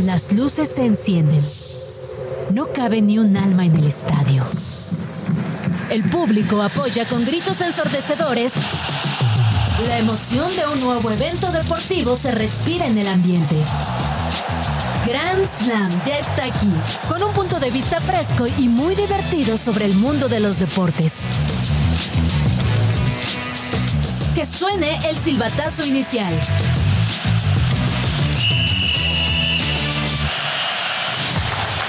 Las luces se encienden. No cabe ni un alma en el estadio. El público apoya con gritos ensordecedores. La emoción de un nuevo evento deportivo se respira en el ambiente. Grand Slam ya está aquí, con un punto de vista fresco y muy divertido sobre el mundo de los deportes. Que suene el silbatazo inicial.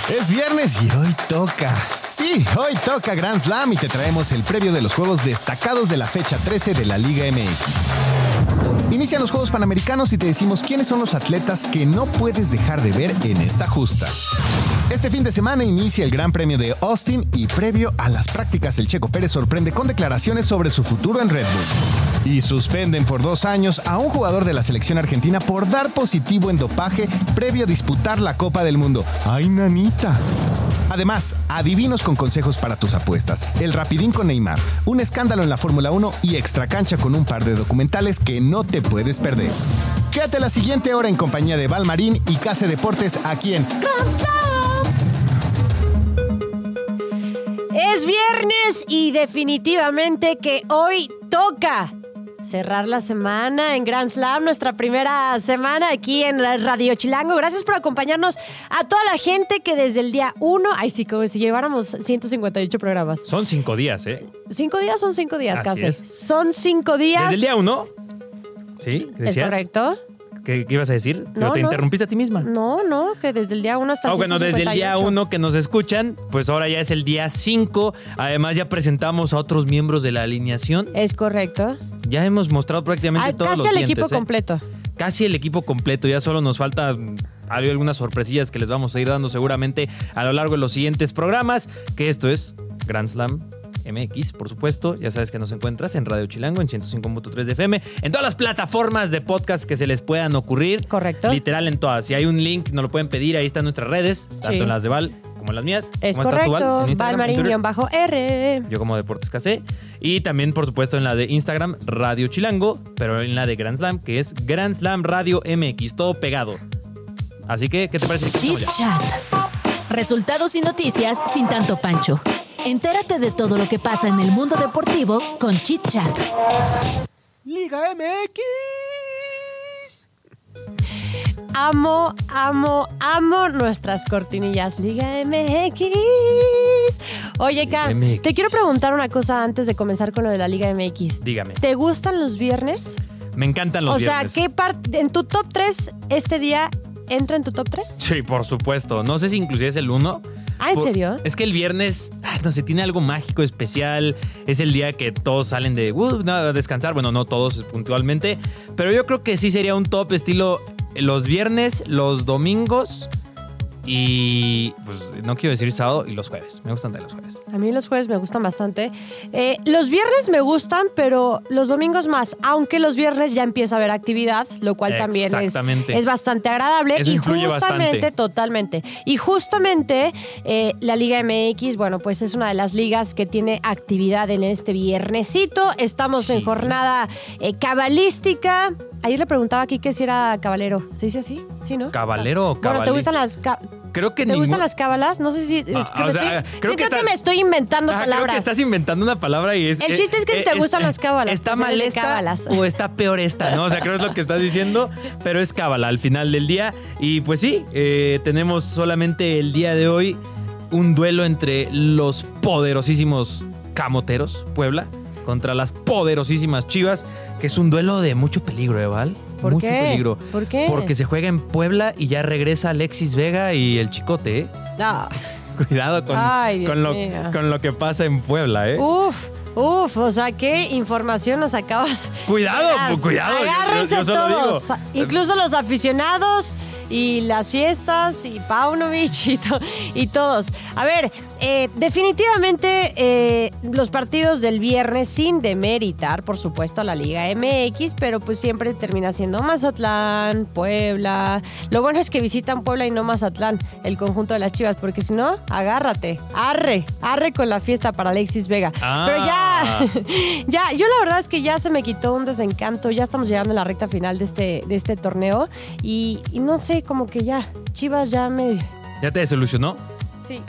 Es viernes y hoy toca. Sí, hoy toca Grand Slam y te traemos el previo de los juegos destacados de la fecha 13 de la Liga MX. Inician los Juegos Panamericanos y te decimos quiénes son los atletas que no puedes dejar de ver en esta justa. Este fin de semana inicia el Gran Premio de Austin y previo a las prácticas el Checo Pérez sorprende con declaraciones sobre su futuro en Red Bull. Y suspenden por dos años a un jugador de la selección argentina por dar positivo en dopaje previo a disputar la Copa del Mundo. ¡Ay, nanita! Además, adivinos con consejos para tus apuestas, el rapidín con Neymar, un escándalo en la Fórmula 1 y extra cancha con un par de documentales que no te puedes perder. Quédate la siguiente hora en compañía de Valmarín y Case Deportes aquí en Es viernes y definitivamente que hoy toca cerrar la semana en Grand Slam, nuestra primera semana aquí en Radio Chilango. Gracias por acompañarnos a toda la gente que desde el día 1, ay sí, como si lleváramos 158 programas. Son cinco días, ¿eh? ¿Cinco días son cinco días Así casi? es. Son cinco días. Desde el día uno. ¿Sí? ¿Es ¿Decías? correcto? ¿Qué, qué ibas a decir? No, ¿Te no. interrumpiste a ti misma? No, no, que desde el día 1 hasta el Ah, bueno, desde el día 158. uno que nos escuchan, pues ahora ya es el día 5. Además, ya presentamos a otros miembros de la alineación. Es correcto. Ya hemos mostrado prácticamente Ah, todos casi los el dientes, equipo ¿eh? completo. Casi el equipo completo. Ya solo nos falta mm, hay algunas sorpresillas que les vamos a ir dando seguramente a lo largo de los siguientes programas. Que esto es Grand Slam MX, por supuesto. Ya sabes que nos encuentras en Radio Chilango, en 105.3 de FM, en todas las plataformas de podcast que se les puedan ocurrir. Correcto. Literal en todas. Si hay un link, nos lo pueden pedir. Ahí están nuestras redes, tanto Sí. en las de Val como en las mías. Es ¿Cómo estás tú, Val? correcto. Valmarín-R. Yo como Deportes KC. Y también, por supuesto, en la de Instagram, Radio Chilango, pero en la de Grand Slam, que es Grand Slam Radio MX, todo pegado. Así que, ¿qué te parece? ya? Chat. Resultados y noticias sin tanto pancho. Entérate de todo lo que pasa en el mundo deportivo con Chit Chat. Liga MX. Amo, amo, amo nuestras cortinillas. Liga MX. Oye, K, MX. te quiero preguntar una cosa antes de comenzar con lo de la Liga MX. Dígame. ¿Te gustan los viernes? Me encantan los o sea, viernes. ¿qué parte en tu top 3 este día entra en tu top 3? Sí, por supuesto. No sé si inclusive es el 1. Ah, ¿en serio? Es que el viernes, ay, no sé, tiene algo mágico, especial. Es el día que todos salen de uh, nada, a descansar. Bueno, no todos puntualmente. Pero yo creo que sí sería un top estilo los viernes, los domingos y pues no quiero decir sábado y los jueves. Me gustan de los jueves. A mí los jueves me gustan bastante. Eh, los viernes me gustan, pero los domingos más. Aunque los viernes ya empieza a haber actividad, lo cual también es, es bastante agradable. Eso y justamente, bastante. totalmente. Y justamente eh, la Liga MX, bueno, pues es una de las ligas que tiene actividad en este viernesito. Estamos en jornada eh, cabalística. Ayer le preguntaba aquí que si era cabalero. ¿Se dice así? Sí, ¿no? ¿Cabalero o Bueno, ¿te cabalí? gustan las... ca- Creo que ¿Te gustan las cábalas? No sé si... es que Ah, me o sea, estoy- creo siento que que, me estoy inventando Ajá, Creo palabras. que estás inventando una palabra y es. El chiste es que te gustan las cábalas, Está mal esta cábalas. o está peor esta, ¿no? O sea, creo que es lo que estás diciendo, pero es cábala al final del día. Y pues sí, eh, tenemos solamente el día de hoy un duelo entre los poderosísimos Camoteros, Puebla, contra las poderosísimas Chivas, que es un duelo de mucho peligro, ¿eh, Val? ¿Por mucho qué? peligro. ¿Por qué? Porque se juega en Puebla y ya regresa Alexis Vega y el Chicote, ¿eh? Ah, Cuidado con, Ay, con, lo, con lo que pasa en Puebla, ¿eh? uf, uf, o sea, qué información nos acabas. Cuidado, cuidado, yo- yo- Agárrense yo todos, digo. incluso los aficionados y las fiestas y Paunovic y, to- y todos. A ver, eh, definitivamente eh, los partidos del viernes, sin demeritar, por supuesto, a la Liga MX, pero pues siempre termina siendo Mazatlán, Puebla. Lo bueno es que visitan Puebla y no Mazatlán, el conjunto de las Chivas, porque si no, agárrate, arre, arre con la fiesta para Alexis Vega. Ah. Pero ya, ya, yo la verdad es que ya se me quitó un desencanto, ya estamos llegando a la recta final de este, de este torneo y, y no sé, como que ya, Chivas ya me... ¿Ya te desilusionó? Sí,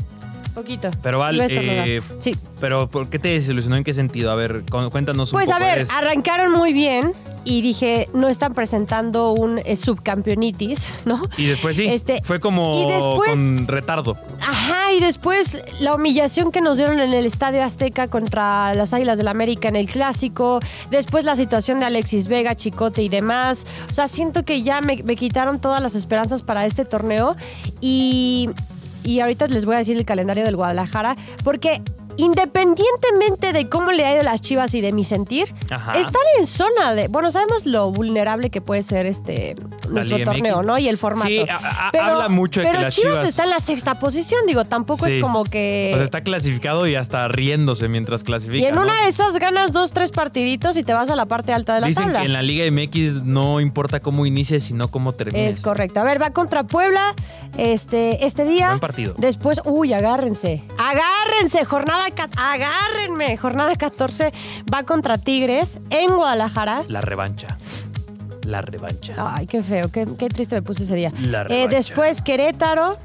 poquito. Pero Val, Iba a estornudar. eh, sí. Pero ¿por qué te desilusionó? ¿En qué sentido? A ver, cu- cuéntanos un Pues poco. a ver, arrancaron muy bien y dije, no están presentando un eh, subcampeonitis, ¿no? Y después sí, Este, fue como y después- con retardo. Ajá, y después la humillación que nos dieron en el Estadio Azteca contra las Águilas del América en el Clásico, después la situación de Alexis Vega, Chicote y demás. O sea, siento que ya me, me quitaron todas las esperanzas para este torneo y, y ahorita les voy a decir el calendario del Guadalajara, porque independientemente de cómo le ha ido a las Chivas y de mi sentir, Ajá. están en zona de... Bueno, sabemos lo vulnerable que puede ser este nuestro Liga torneo, MX. ¿no? Y el formato. Sí, a- a- habla mucho de pero que las Chivas, Chivas- está en la sexta posición, digo, tampoco Sí. es como que... O sea, está clasificado y hasta riéndose mientras clasifica. y en ¿no? una de esas ganas dos, tres partiditos y te vas a la parte alta de la Dicen tabla. que en la Liga MX no importa cómo inicies, sino cómo termines. Es correcto. A ver, va contra Puebla este, este día. Buen partido. Después, uy, agárrense. Agárrense, jornada, agárrenme. Jornada 14 va contra Tigres en Guadalajara. La revancha. La revancha. Ay, qué feo, qué, qué triste me puse ese día. La Eh, después Querétaro.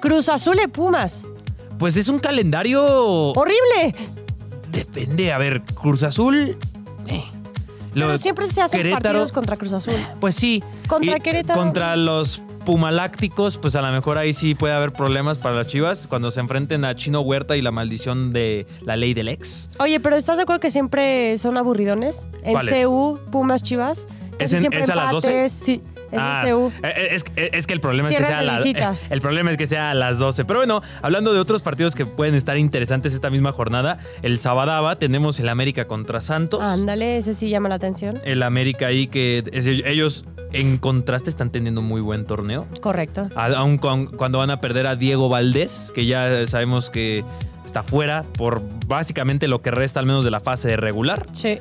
Cruz Azul y Pumas. Pues es un calendario. Horrible. Depende. A ver, Cruz Azul. eh. Pero siempre se hacen Querétaro, partidos contra Cruz Azul. Pues sí. Contra Querétaro. Contra los Pumalácticos, pues a lo mejor ahí sí puede haber problemas para las Chivas cuando se enfrenten a Chino Huerta y la maldición de la ley del ex. Oye, pero ¿estás de acuerdo que siempre son aburridones? En ¿Cuáles? CU, Pumas, Chivas. ¿Es en- es a las 12? empates. Sí, es Ah, en CU. eh, Es, es que el problema es que sea la- visita. el problema es que sea a las 12. Pero bueno, hablando de otros partidos que pueden estar interesantes esta misma jornada, el Sabadaba tenemos el América contra Santos. Ándale, ese sí llama la atención. El América ahí que es- ellos en contraste están teniendo un muy buen torneo. Correcto. Aun cuando van a perder a Diego Valdés, que ya sabemos que está fuera por básicamente lo que resta al menos de la fase de regular. Sí.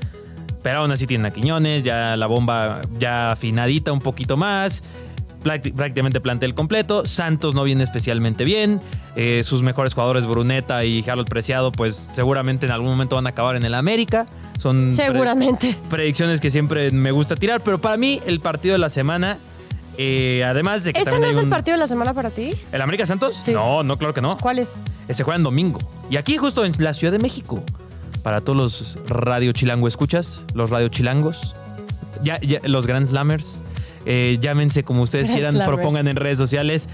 Pero aún así tienen a Quiñones, ya la bomba ya afinadita un poquito más. Prácti- Prácticamente plantel completo. Santos no viene especialmente bien. Eh, sus mejores jugadores, Bruneta y Harold Preciado, pues seguramente en algún momento van a acabar en el América. Son pre- Seguramente. predicciones que siempre me gusta tirar. Pero para mí, el partido de la semana, eh, además de que ¿Este no es el partido de la semana para ti? ¿El América Santos? Sí. No, no, claro que no. ¿Cuál es? Se juega en domingo. Y aquí justo en la Ciudad de México. Para todos los radio chilango escuchas, los radio chilangos, ya, ya- los Grand Slammers, eh, llámense como ustedes Grand quieran, Slammers. propongan en redes sociales.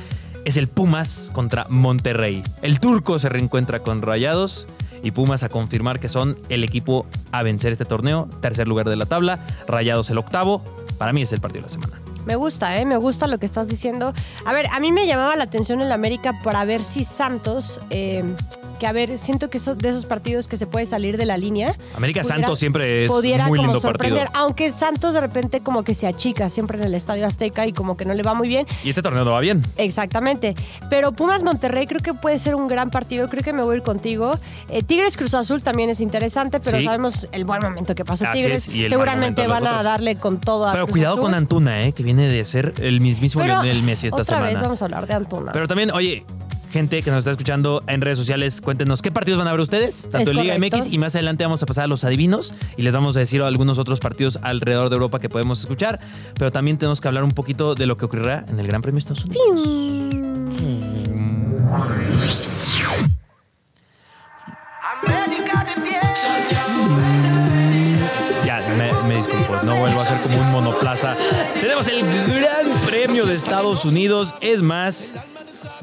Es el Pumas contra Monterrey. El turco se reencuentra con Rayados y Pumas a confirmar que son el equipo a vencer este torneo. Tercer lugar de la tabla, Rayados el octavo. Para mí es el partido de la semana. Me gusta, ¿eh? Me gusta lo que estás diciendo. A ver, a mí me llamaba la atención el América para ver si Santos, eh, que a ver, siento que son de esos partidos que se puede salir de la línea. América pudiera- Santos siempre es pudiera muy como lindo partido. sorprender, Aunque Santos de repente como que se achica siempre en el Estadio Azteca y como que no le va muy bien. Y este torneo no va bien. Exactamente. Pero Pumas Monterrey creo que puede ser un gran partido. Creo que me voy a ir contigo. Eh, Tigres Cruz Azul también es interesante, pero Sí. sabemos el buen momento que pasa Así Tigres. es, y Seguramente van a darle con todo a Pero Cruz cuidado Azul. con Antuna, eh, que viene de ser el mismísimo Pero Lionel Messi esta otra semana. vez vamos a hablar de Antuna. Pero también, oye, gente que nos está escuchando en redes sociales, cuéntenos qué partidos van a ver ustedes, tanto en Liga correcto. MX y más adelante vamos a pasar a los adivinos y les vamos a decir algunos otros partidos alrededor de Europa que podemos escuchar, pero también tenemos que hablar un poquito de lo que ocurrirá en el Gran Premio de Estados Unidos. Ya, me, me disculpo, no vuelvo a ser como un monoplaza. Tenemos el Gran Premio de Estados Unidos. Es más,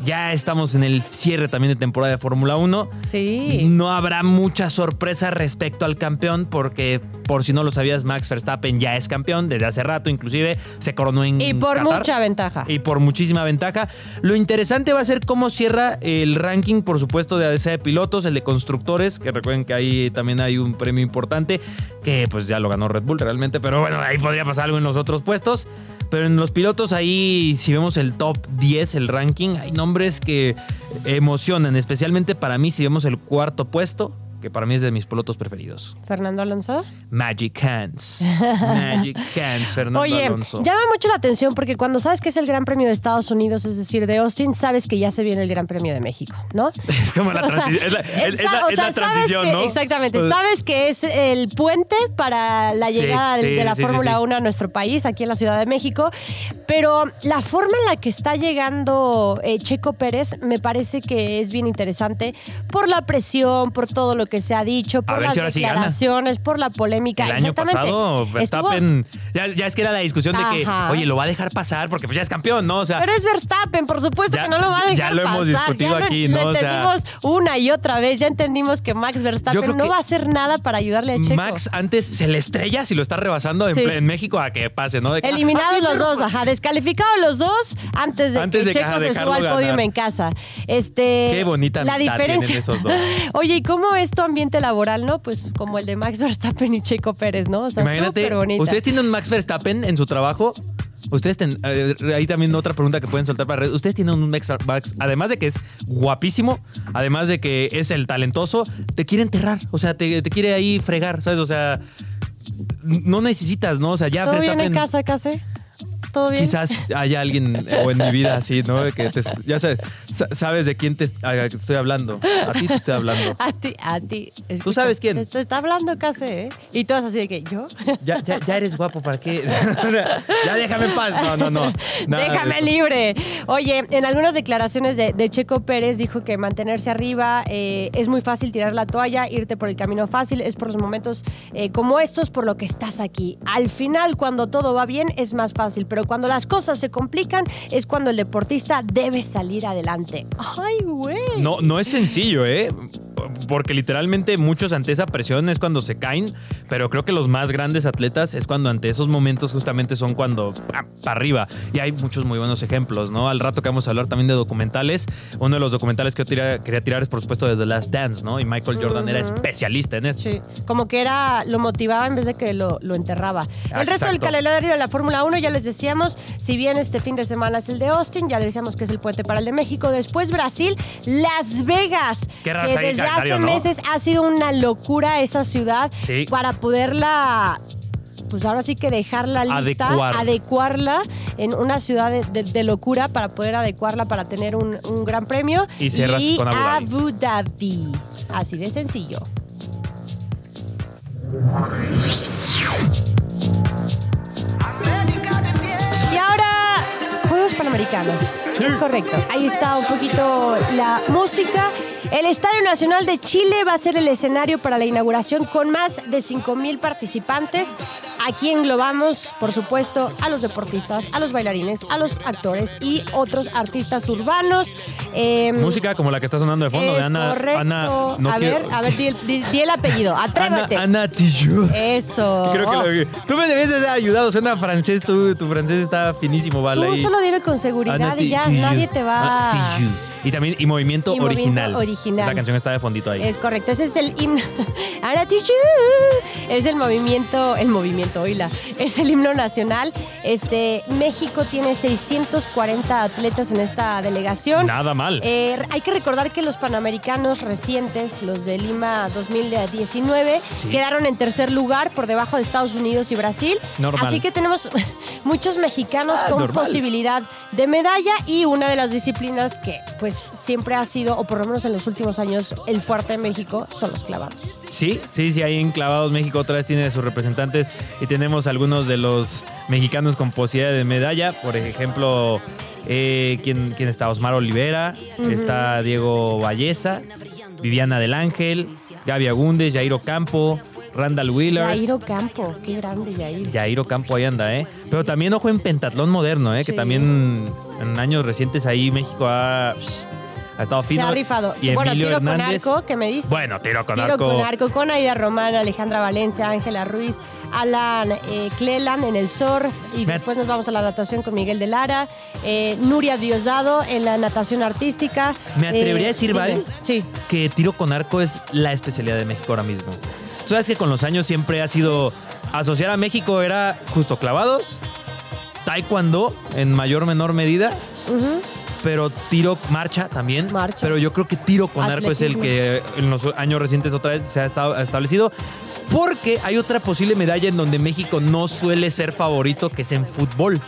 ya estamos en el cierre también de temporada de Fórmula 1. Sí. No habrá mucha sorpresa respecto al campeón porque, por si no lo sabías, Max Verstappen ya es campeón desde hace rato, inclusive se coronó en Y por Qatar. mucha ventaja. Y por muchísima ventaja. Lo interesante va a ser cómo cierra el ranking, por supuesto, de ADC de pilotos, el de constructores, que recuerden que ahí también hay un premio importante, que pues ya lo ganó Red Bull realmente, pero bueno, ahí podría pasar algo en los otros puestos. Pero en los pilotos ahí, si vemos el top 10, el ranking, hay nombres que emocionan, especialmente para mí si vemos el cuarto puesto, que para mí es de mis pilotos preferidos. Fernando Alonso. Magic Hands. Magic Hands, Fernando Oye, Alonso. llama mucho la atención porque cuando sabes que es el Gran Premio de Estados Unidos, es decir, de Austin, sabes que ya se viene el Gran Premio de México, ¿no? Es como la, O sea, transi- es la, es- es la- o es la sea, sabes transición, que- ¿no? Exactamente. Pues- sabes que es el puente para la Sí, llegada de, sí, de la sí, Fórmula sí. 1 a nuestro país, aquí en la Ciudad de México. Pero la forma en la que está llegando eh, Checo Pérez me parece que es bien interesante por la presión, por todo lo que se ha dicho, por las si ahora sí declaraciones, por la polémica. El año pasado, Estuvo- Verstappen. Ya, ya es que era la discusión de que, oye, lo va a dejar pasar porque pues ya es campeón, ¿no? O sea, Pero es Verstappen, por supuesto Ya- que no lo va a dejar ya lo hemos pasar. discutido Ya lo- aquí, lo ¿no? O sea- entendimos una y otra vez. Ya entendimos que Max Verstappen no que va a hacer nada para ayudarle a Checo. Max antes se le estrella si lo está rebasando en, Sí. ple- en México a que pase, ¿no? De que, Eliminados ah, sí, los dos, ajá, descalificados los dos antes de Antes que de que- Checo se suba al ganar. podio en casa. Este, Qué bonita la diferencia. tienen esos dos. Oye, ¿y cómo es tu ambiente laboral, no? Pues como el de Max Verstappen y Checo Pérez, ¿no? O sea, Imagínate, súper bonita. ustedes tienen un Max Verstappen en su trabajo. Ustedes ten- eh, ahí también otra pregunta que pueden soltar para redes. Ustedes tienen un Max, Max- además de que es guapísimo, además de que es el talentoso, te quiere enterrar, o sea, te, te quiere ahí fregar, ¿sabes? O sea, no necesitas, ¿no? O sea, ya ¿Todo bien en Verstappen- casa, Case? ¿Todo bien? Quizás haya alguien o en mi vida así, ¿no? Que te- ya sabes, sa- sabes de quién te estoy hablando. A ti te estoy hablando. A ti, a ti. Escucha, sabes quién? Te, está hablando Case, ¿eh? Y todos así de que, ¿yo? Ya, ya, ya eres guapo, ¿para qué? ya déjame en paz. No, no, no. Nada Déjame libre. Oye, en algunas declaraciones de, de Checo Pérez dijo que mantenerse arriba eh, es muy fácil tirar la toalla, irte por el camino fácil, es por los momentos eh, como estos por lo que estás aquí. Al final, cuando todo va bien, es más fácil, pero cuando las cosas se complican, es cuando el deportista debe salir adelante. Ay, güey. No, no es sencillo, ¿eh? Porque literalmente muchos ante esa presión es cuando se caen, pero creo que los más grandes atletas es cuando ante esos momentos justamente son cuando para arriba. Y hay muchos muy buenos ejemplos, ¿no? Al rato que vamos a hablar también de documentales, uno de los documentales que yo tira- quería tirar es por supuesto de The Last Dance, ¿no? Y Michael Jordan era especialista en esto. Sí, como que era, lo motivaba en vez de que lo, lo enterraba. El resto del calendario de la Fórmula 1 ya les decíamos, si bien este fin de semana es el de Austin, ya les decíamos que es el puente para el de México, después Brasil, Las Vegas, Qué raro que el desde hace meses ha sido una locura esa ciudad Sí. para poderla pues ahora sí que dejarla lista, Adecuar. adecuarla en una ciudad de, de- de locura para poder adecuarla para tener un, un gran premio. Y cierras con Abu Dhabi. Abu Dhabi. Así de sencillo. Y ahora, Juegos Panamericanos. Es correcto. Ahí está un poquito la música. El Estadio Nacional de Chile va a ser el escenario para la inauguración con más de 5 mil participantes. Aquí englobamos, por supuesto, a los deportistas, a los bailarines, a los actores y otros artistas urbanos. Em, Música como la que está sonando de fondo de Ana. correcto. Ana no a quiero- ver, a ver, di, el- di- di el apellido. Ana, Atrévete. Ana Tijoux. Eso. Creo que lo- tú me debes haber ayudado, suena francés, tú, tu francés está finísimo, vale. Tú solo dile con seguridad Ana y ya nadie te va Ana. Y también, y movimiento Y movimiento original. Original. La canción está de fondito ahí. Es correcto, ese es el himno. Es el movimiento, el movimiento, oíla. Es el himno nacional. Este, México tiene 640 atletas en esta delegación. Nada mal. Eh, hay que recordar que los panamericanos recientes, los de Lima 2019, Sí. quedaron en tercer lugar por debajo de Estados Unidos y Brasil. Normal. Así que tenemos muchos mexicanos Ah, con normal. posibilidad de medalla y una de las disciplinas que pues siempre ha sido, o por lo menos en los últimos años, el fuerte de México son los clavados. Sí, sí, sí, ahí en Clavados México otra vez tiene sus representantes y tenemos algunos de los mexicanos con posibilidad de medalla. Por ejemplo, eh, ¿quién, quién está? Osmar Olivera, está Diego Valleza, Viviana del Ángel, Gaby Agúndez, Jairo Campo, Randall Wheelers. Jairo Campo, qué grande Jairo. Jairo Campo ahí anda, ¿eh? Pero también ojo en pentatlón moderno, ¿eh? Sí. Que también en años recientes ahí México ha, ha estado Se fino. ha rifado. Y bueno, Emilio tiro Hernández. con arco, ¿qué me dices? Bueno, tiro con tiro arco. con arco, con Aida Román, Alejandra Valencia, Ángela Ruiz, Alan eh, Cleland en el surf y Me- después nos vamos a la natación con Miguel de Lara, eh, Nuria Diosdado en la natación artística. Me atrevería Eh, a decir, dime. Val, Sí. que tiro con arco es la especialidad de México ahora mismo. Tú sabes que con los años siempre ha sido asociar a México era justo clavados taekwondo en mayor o menor medida. Pero tiro, marcha también. Marcha. Pero yo creo que tiro con arco es el que en los años recientes otra vez se ha establecido. Porque hay otra posible medalla en donde México no suele ser favorito, que es en fútbol.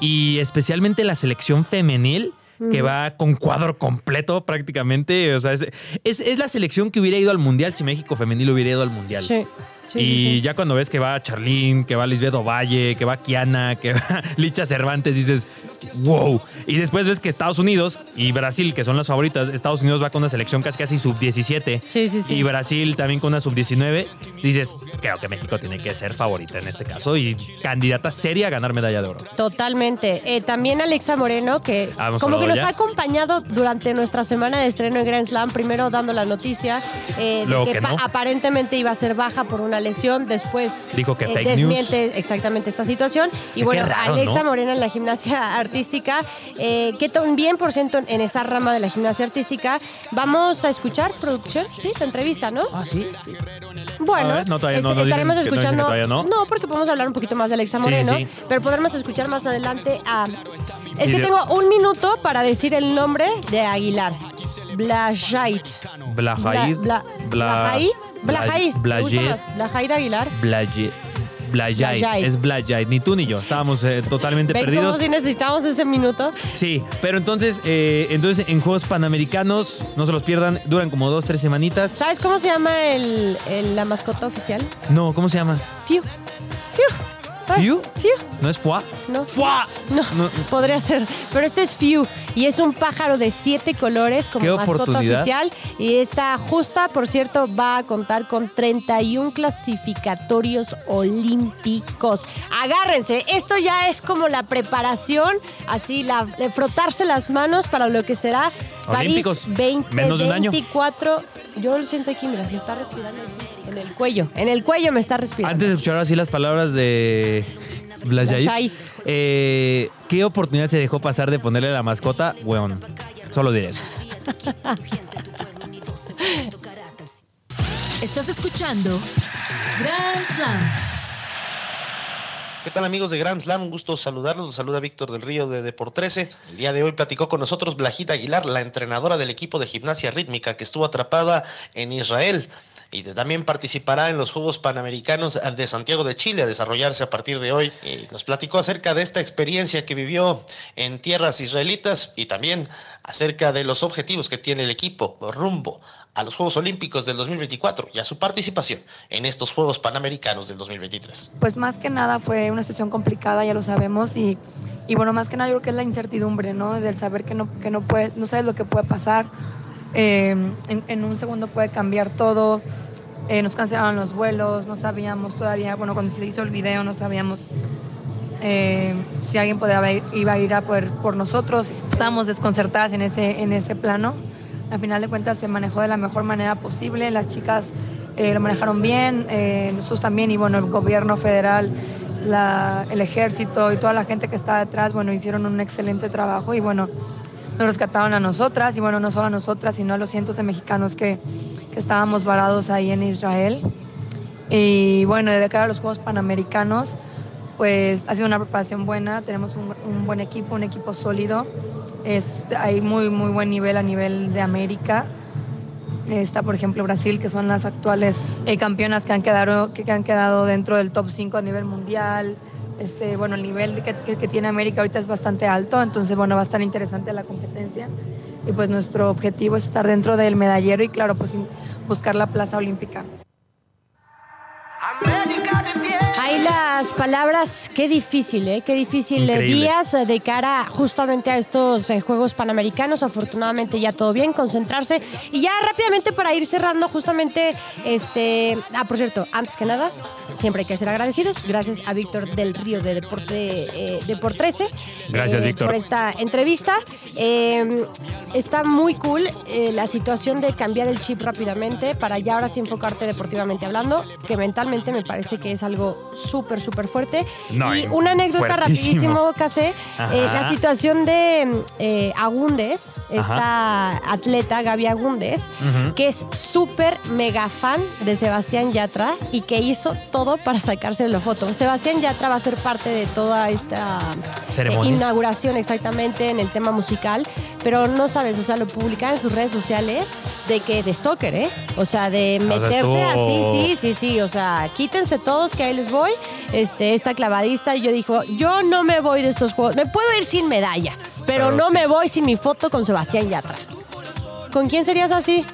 Y especialmente la selección femenil, que va con cuadro completo prácticamente. O sea, es, es- es la selección que hubiera ido al Mundial si México femenil hubiera ido al Mundial. Sí. Sí, y sí, ya cuando ves que va Charlín, que va Lisbeth Ovalle, que va Kiana, que va Licha Cervantes, dices, wow. Y después ves que Estados Unidos y Brasil, que son las favoritas, Estados Unidos va con una selección casi casi sub-17. Sí, sí, sí. Y Brasil también con una sub-19. Dices, creo que México tiene que ser favorita en este caso y candidata seria a ganar medalla de oro. Totalmente. Eh, también Alexa Moreno, que Ah, como que nos ya. ha acompañado durante nuestra semana de estreno en Grand Slam, primero dando la noticia eh, de que, que pa- no. aparentemente iba a ser baja por una lesión, después Dijo que eh, fake desmiente exactamente esta situación. Y bueno, raro, Alexa ¿no? Moreno en la gimnasia artística, eh, que también por ciento en- esa rama de la gimnasia artística, vamos a escuchar producción, sí, tu entrevista, ¿no? Ah, sí. Bueno, A ver, no, todavía no, no dicen estaremos que no dicen que escuchando. no. porque podemos hablar un poquito más de Alexa Moreno, sí. pero podremos escuchar más adelante a. Es Sí, que tengo un minuto para decir el nombre de Aguilar. Blajait. Blajaid. Bla- Más. Blajaid Aguilar. Blaye. Blayay. Es Blayay. Ni tú ni yo. Estábamos eh, totalmente ¿Ven perdidos. cómo si necesitamos ese minuto? Sí, pero entonces, eh, entonces en Juegos Panamericanos, no se los pierdan, duran como dos, tres semanitas. ¿Sabes cómo se llama el, el- la mascota oficial? No, ¿cómo se llama? Fiu. Fiu. Ay, ¿Fiu? Fiu. ¿No es Fua? No. ¡Fua! No, No. podría ser. Pero este es Few y es un pájaro de siete colores como Qué mascota oficial. Y esta justa, por cierto, va a contar con 31 clasificatorios olímpicos. Agárrense, esto ya es como la preparación, así, la, de frotarse las manos para lo que será Olímpicos. París 2024. Menos de un año. Yo lo siento aquí, mira, se está respirando en el cuello. En el cuello me está respirando. Antes de escuchar así las palabras de Blayay, Blayay. eh, ¿qué oportunidad se dejó pasar de ponerle la mascota? Weón, solo diré eso. Estás escuchando Grand Slam. ¿Qué tal amigos de Grand Slam? Un gusto saludarlos. Los saluda Víctor del Río de Deport 13. El día de hoy platicó con nosotros Blajita Aguilar, la entrenadora del equipo de gimnasia rítmica que estuvo atrapada en Israel y también participará en los Juegos Panamericanos de Santiago de Chile a desarrollarse a partir de hoy. Y nos platicó acerca de esta experiencia que vivió en tierras israelitas y también acerca de los objetivos que tiene el equipo rumbo a los Juegos Olímpicos del 2024 y a su participación en estos Juegos Panamericanos del 2023. Pues más que nada fue una situación complicada, ya lo sabemos, y, y bueno, más que nada yo creo que es la incertidumbre, ¿no? Del saber que no, que no, puede, no sabes lo que puede pasar, eh, en, un segundo puede cambiar todo, eh, nos cancelaron los vuelos, no sabíamos todavía, bueno, cuando se hizo el video no sabíamos eh, si alguien podía ir- iba a ir a por, por nosotros, estábamos desconcertadas en ese, en ese plano. Al final de cuentas se manejó de la mejor manera posible, las chicas eh, lo manejaron bien, eh, nosotros también, y bueno, el gobierno federal, el ejército y toda la gente que está detrás, bueno, hicieron un excelente trabajo y bueno, nos rescataron a nosotras, y bueno, no solo a nosotras, sino a los cientos de mexicanos que, que estábamos varados ahí en Israel. Y bueno, de cara a los Juegos Panamericanos, pues ha sido una preparación buena, tenemos un buen equipo, un equipo sólido, es, hay muy, muy buen nivel a nivel de América. Está, por ejemplo, Brasil, que son las actuales eh, campeonas que han, quedado, que, han quedado dentro del top 5 a nivel mundial. Este, bueno, el nivel que, que- que tiene América ahorita es bastante alto, entonces, bueno, va a estar interesante la competencia. Y pues nuestro objetivo es estar dentro del medallero y, claro, pues buscar la plaza olímpica. Hay las palabras, qué difícil, ¿eh? Qué difícil Increíble. días eh, de cara justamente a estos eh, Juegos Panamericanos. Afortunadamente ya todo bien, concentrarse. Y ya rápidamente para ir cerrando justamente, este... Ah, por cierto, antes que nada, siempre hay que ser agradecidos. Gracias a Víctor del Río de Deporte, eh, Deport 13. Gracias, Víctor. Por esta entrevista. Está muy cool la situación de cambiar el chip rápidamente para ya ahora sí enfocarte deportivamente hablando, que mentalmente me parece que es algo súper, súper fuerte. No, y una anécdota rapidísimo, Casé. Eh, la situación de eh, Agúndez, esta atleta Gaby Agúndez, Ujú. que es súper mega fan de Sebastián Yatra y que hizo todo para sacarse la foto. Sebastián Yatra va a ser parte de toda esta Ceremonia. eh, inauguración exactamente en el tema musical, pero no sabes, o sea, lo publicaba en sus redes sociales de que de stalker, ¿eh? O sea, de O sea, meterse estuvo- así, sí, sí, sí, o sea, quítense todos que ahí les voy. Este, esta clavadista y yo dijo, yo no me voy de estos juegos, me puedo ir sin medalla, pero Claro, no sí. me voy sin mi foto con Sebastián Yatra. ¿Con quién serías así?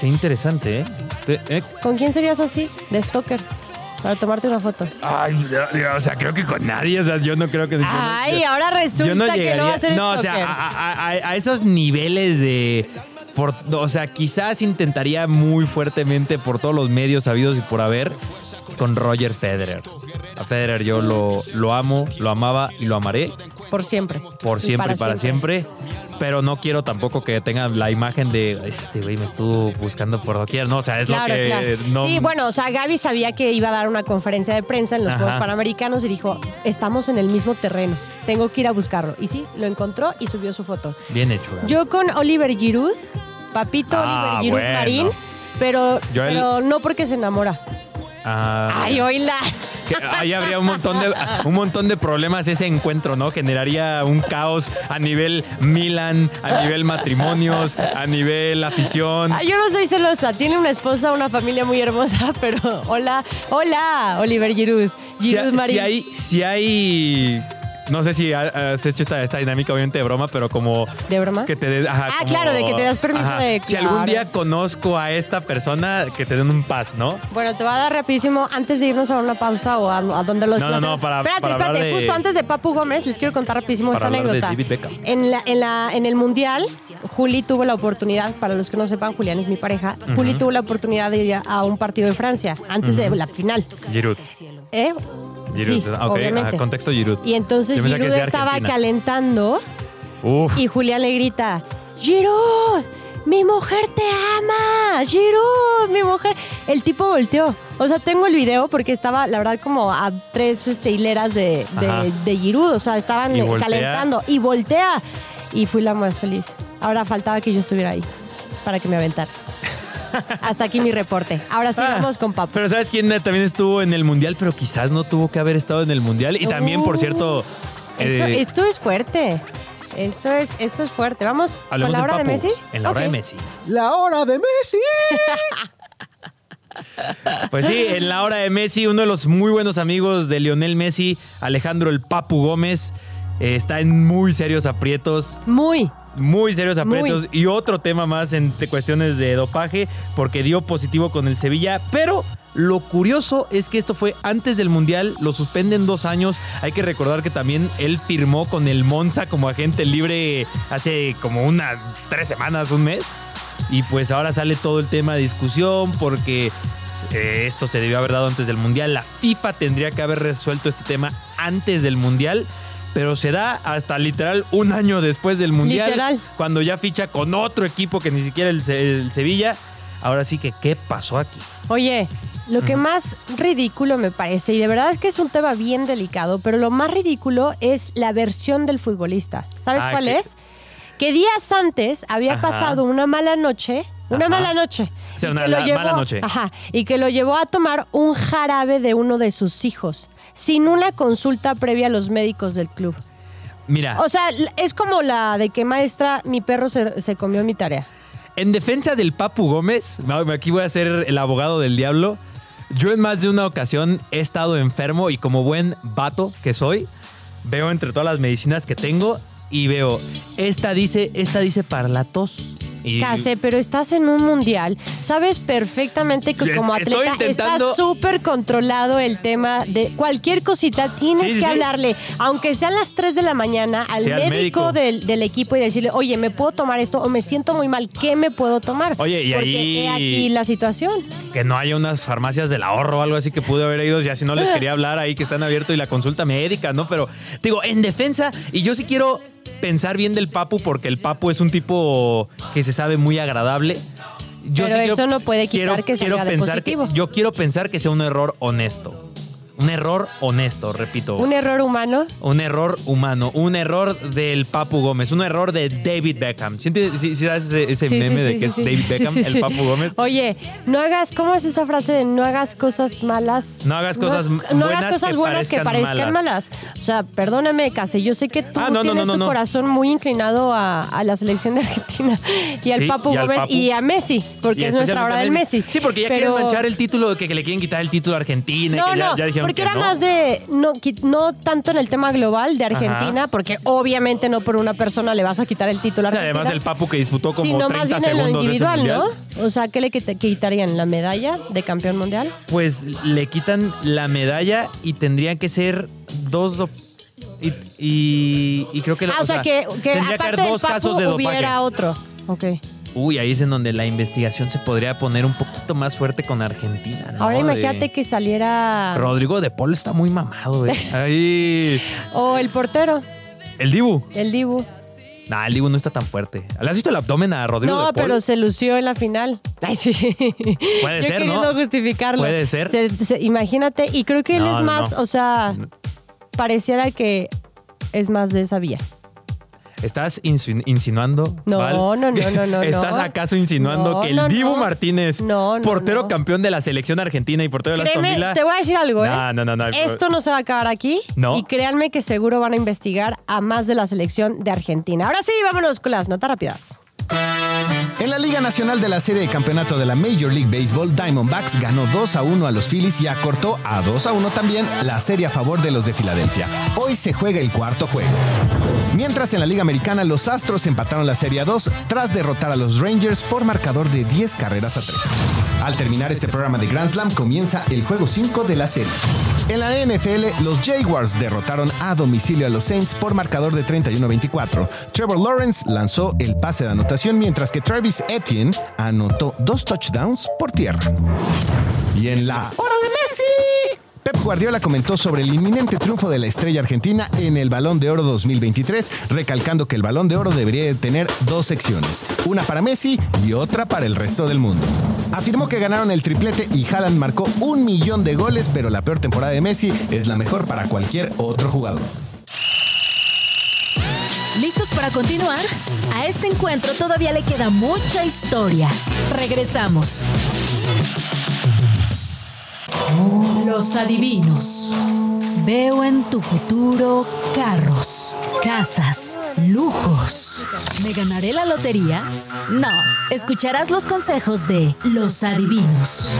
Qué interesante, ¿eh? Te- eh, ¿Con quién serías así? De stalker. Para tomarte una foto. Ay, o sea, creo que con nadie. O sea, yo no creo que. no- Ay, yo- ahora resulta yo no que llegaría. no va a ser no, o sea, a, a- esos niveles de. Por, o sea, quizás intentaría muy fuertemente por todos los medios habidos y por haber con Roger Federer. A Federer yo lo, lo amo, lo amaba y lo amaré Por siempre. por siempre y para siempre. Pero no quiero tampoco que tengan la imagen de este güey me estuvo buscando por doquier, ¿no? O sea, es Claro, lo que claro. no. Sí, bueno, o sea, Gaby sabía que iba a dar una conferencia de prensa en los Ajá. Juegos Panamericanos y dijo, estamos en el mismo terreno, tengo que ir a buscarlo. Y sí, lo encontró y subió su foto. Bien hecho. Gaby. Yo con Oliver Giroud, papito Ah, Oliver Giroud bueno. Marín, pero no porque se enamora. Ah. Ay, oíla. Que ahí habría un montón de un montón de problemas ese encuentro, ¿no? Generaría un caos a nivel Milan, a nivel matrimonios, a nivel afición. Ay, yo no soy celosa, tiene una esposa, una familia muy hermosa, pero hola, hola, Oliver Giroud. Si, Giroud Marín. si hay si hay no sé si ha- has hecho esta, esta dinámica obviamente de broma, pero como ¿De broma? que te des- ajá, Ah, como- claro, de que te das permiso ajá. de- Si algún día conozco a esta persona, que te den un pas, ¿no? Bueno, te voy a dar rapidísimo antes de irnos a una pausa o a, a donde los No, no, no, para- Espérate, para espérate, de- justo antes de Papu Gómez les quiero contar rapidísimo Para esta hablar de anécdota. David Beckham. En la, en la en el mundial, Juli tuvo la oportunidad, para los que no sepan, Julián es mi pareja. Juli tuvo la oportunidad de ir a un partido de Francia antes de la final. Giroud. ¿Eh? Giroud. Sí, Ah, ok, obviamente. ajá, contexto Giroud. Y entonces Yo pensaba que Giroud es de estaba Argentina. calentando Uf. y Julián le grita, Giroud, mi mujer te ama, Giroud, mi mujer. El tipo volteó. O sea, tengo el video porque estaba, la verdad, como a tres este, hileras de, Ajá. de, de Giroud. O sea, estaban Y voltea. calentando. Y voltea. Y fui la más feliz. Ahora faltaba que yo estuviera ahí para que me aventara. Hasta aquí mi reporte. Ahora sí Ah, vamos con Papu. Pero ¿sabes quién también estuvo en el Mundial? Pero quizás no tuvo que haber estado en el Mundial. Y también, por Uh, cierto... Esto, eh, esto es fuerte. Esto es, esto es fuerte. Vamos con hablemos la hora de. Messi. En la hora de. Messi. La hora de Messi. Pues sí, en la hora de Messi, uno de los muy buenos amigos de Lionel Messi, Alejandro el Papu Gómez, eh, está en muy serios aprietos. Muy. Muy serios Muy. aprietos. Y otro tema más en cuestiones de dopaje, porque dio positivo con el Sevilla. Pero lo curioso es que esto fue antes del Mundial, lo suspenden dos años. Hay que recordar que también él firmó con el Monza como agente libre hace como unas tres semanas, un mes. Y pues ahora sale todo el tema de discusión porque eh, esto se debió haber dado antes del Mundial. La FIFA tendría que haber resuelto este tema antes del Mundial. Pero se da hasta literal un año después del Mundial. Literal. Cuando ya ficha con otro equipo que ni siquiera el, Se- el Sevilla. Ahora sí que, ¿qué pasó aquí? Oye, lo que más ridículo me parece, y de verdad es que es un tema bien delicado, pero lo más ridículo es la versión del futbolista. ¿Sabes Ah, cuál es? Que días antes había Ajá. pasado una mala noche. Una Ajá. mala noche. O sea, y una que lo la- llevó- mala noche. Ajá. Y que lo llevó a tomar un jarabe de uno de sus hijos, sin una consulta previa a los médicos del club. Mira, O sea, es como la de que maestra, mi perro se, se comió mi tarea. en defensa del Papu Gómez, aquí voy a ser el abogado del diablo. Yo en más de una ocasión he estado enfermo y como buen vato que soy, veo entre todas las medicinas que tengo y veo, esta dice, esta dice para la tos. Y- Case, pero estás en un mundial. Sabes perfectamente que como atleta intentando- está súper controlado el tema de cualquier cosita. Tienes Sí, que sí. hablarle, aunque sean las 3 de la mañana, al Sí, al médico, médico. Del, del equipo y decirle, oye, ¿me puedo tomar esto? O me siento muy mal, ¿qué me puedo tomar? Oye, y Porque ahí- he aquí la situación. que no haya unas farmacias del ahorro o algo así que pude haber ido, ya si no les quería hablar ahí que están abiertos y la consulta médica, ¿no? Pero digo, en defensa, y yo sí quiero pensar bien del Papu porque el Papu es un tipo que se sabe muy agradable. Yo Pero sí eso no puede quitar que salga de pensar positivo. yo quiero pensar que sea un error honesto. Un error honesto, repito. Un error humano. Un error humano, un error del Papu Gómez, un error de David Beckham. ¿Sí, entiendes? Sí- sí sabes ese, ese Sí, meme de que es David. Beckham, el. Papu Gómez? Oye, no hagas, ¿cómo es esa frase de no hagas cosas malas? No hagas cosas no, buenas hagas cosas que buenas que parezcan parezcan malas. O sea, perdóname, Case, yo sé que tú Ah, no, no, tienes no, tu no. corazón muy inclinado a, a la selección de Argentina y al Papu y al Gómez Papu. y a Messi, porque Y es nuestra hora del Messi. Sí, porque ya Pero- quieren manchar el título, que, que le quieren quitar el título a Argentina. y No, que ya, no, ya dijeron porque que era no. más de, no, no tanto en el tema global de Argentina, Ajá. porque obviamente no por una persona le vas a quitar el título O sea, además el Papu que disputó como sino más 30 bien en lo segundos de ese individual, mundial. ¿no? O sea, ¿qué le quita- quitarían? ¿La medalla de campeón mundial? Pues le quitan la medalla y tendrían que ser dos... do- Y, y- y creo que... Ah, o, sea, que, que tendría aparte haber dos Papu casos de dopaje. hubiera otro. Ok. Uy, ahí es en donde la investigación se podría poner un poquito más fuerte con Argentina. ¿no? Ahora De- imagínate que saliera... Rodrigo de Paul está muy mamado, ¿eh? Ahí. O el portero, El Dibu. el Dibu. Nah, el Dibu no está tan fuerte. ¿Le has visto el abdomen a Rodrigo No, de Paul? pero se lució en la final. Ay, sí. Puede Yo ser, ¿no? justificarlo. Puede ser. Se- se- imagínate, y creo que él No, es más, no. o sea, pareciera que es más de esa vía. ¿Estás insinuando? No, Val? no, no, no, no, ¿Estás acaso insinuando No, que el no, Dibu no. Martínez, No, no, portero no. campeón de la selección argentina y portero de la Villa? te voy a decir algo, ¿eh? No, no, no, no. Esto no se va a acabar aquí. No. Y créanme que seguro van a investigar a más de la selección de Argentina. Ahora sí, vámonos con las notas rápidas. En la Liga Nacional de la Serie de Campeonato de la Major League Baseball, Diamondbacks ganó 2 a 1 a los Phillies y acortó a 2 a 1 también la serie a favor de los de Filadelfia. Hoy se juega el cuarto juego. Mientras en la Liga Americana los Astros empataron la serie a 2 tras derrotar a los Rangers por marcador de 10 carreras a 3. Al terminar este programa de Grand Slam comienza el juego 5 de la serie. En la NFL, los Jaguars derrotaron a domicilio a los Saints por marcador de 31-24. Trevor Lawrence lanzó el pase de anotación mientras que Travis Etienne anotó dos touchdowns por tierra. Y en la hora de Messi. Pep Guardiola comentó sobre el inminente triunfo de la estrella argentina en el Balón de Oro 2023, recalcando que el Balón de Oro debería de tener dos secciones, una para Messi y otra para el resto del mundo. Afirmó que ganaron el triplete y Haaland marcó un millón de goles, pero la peor temporada de Messi es la mejor para cualquier otro jugador. ¿Listos para continuar? A este encuentro todavía le queda mucha historia. Regresamos. Los adivinos. Veo en tu futuro carros, casas, lujos. ¿Me ganaré la lotería? No, escucharás los consejos de los adivinos.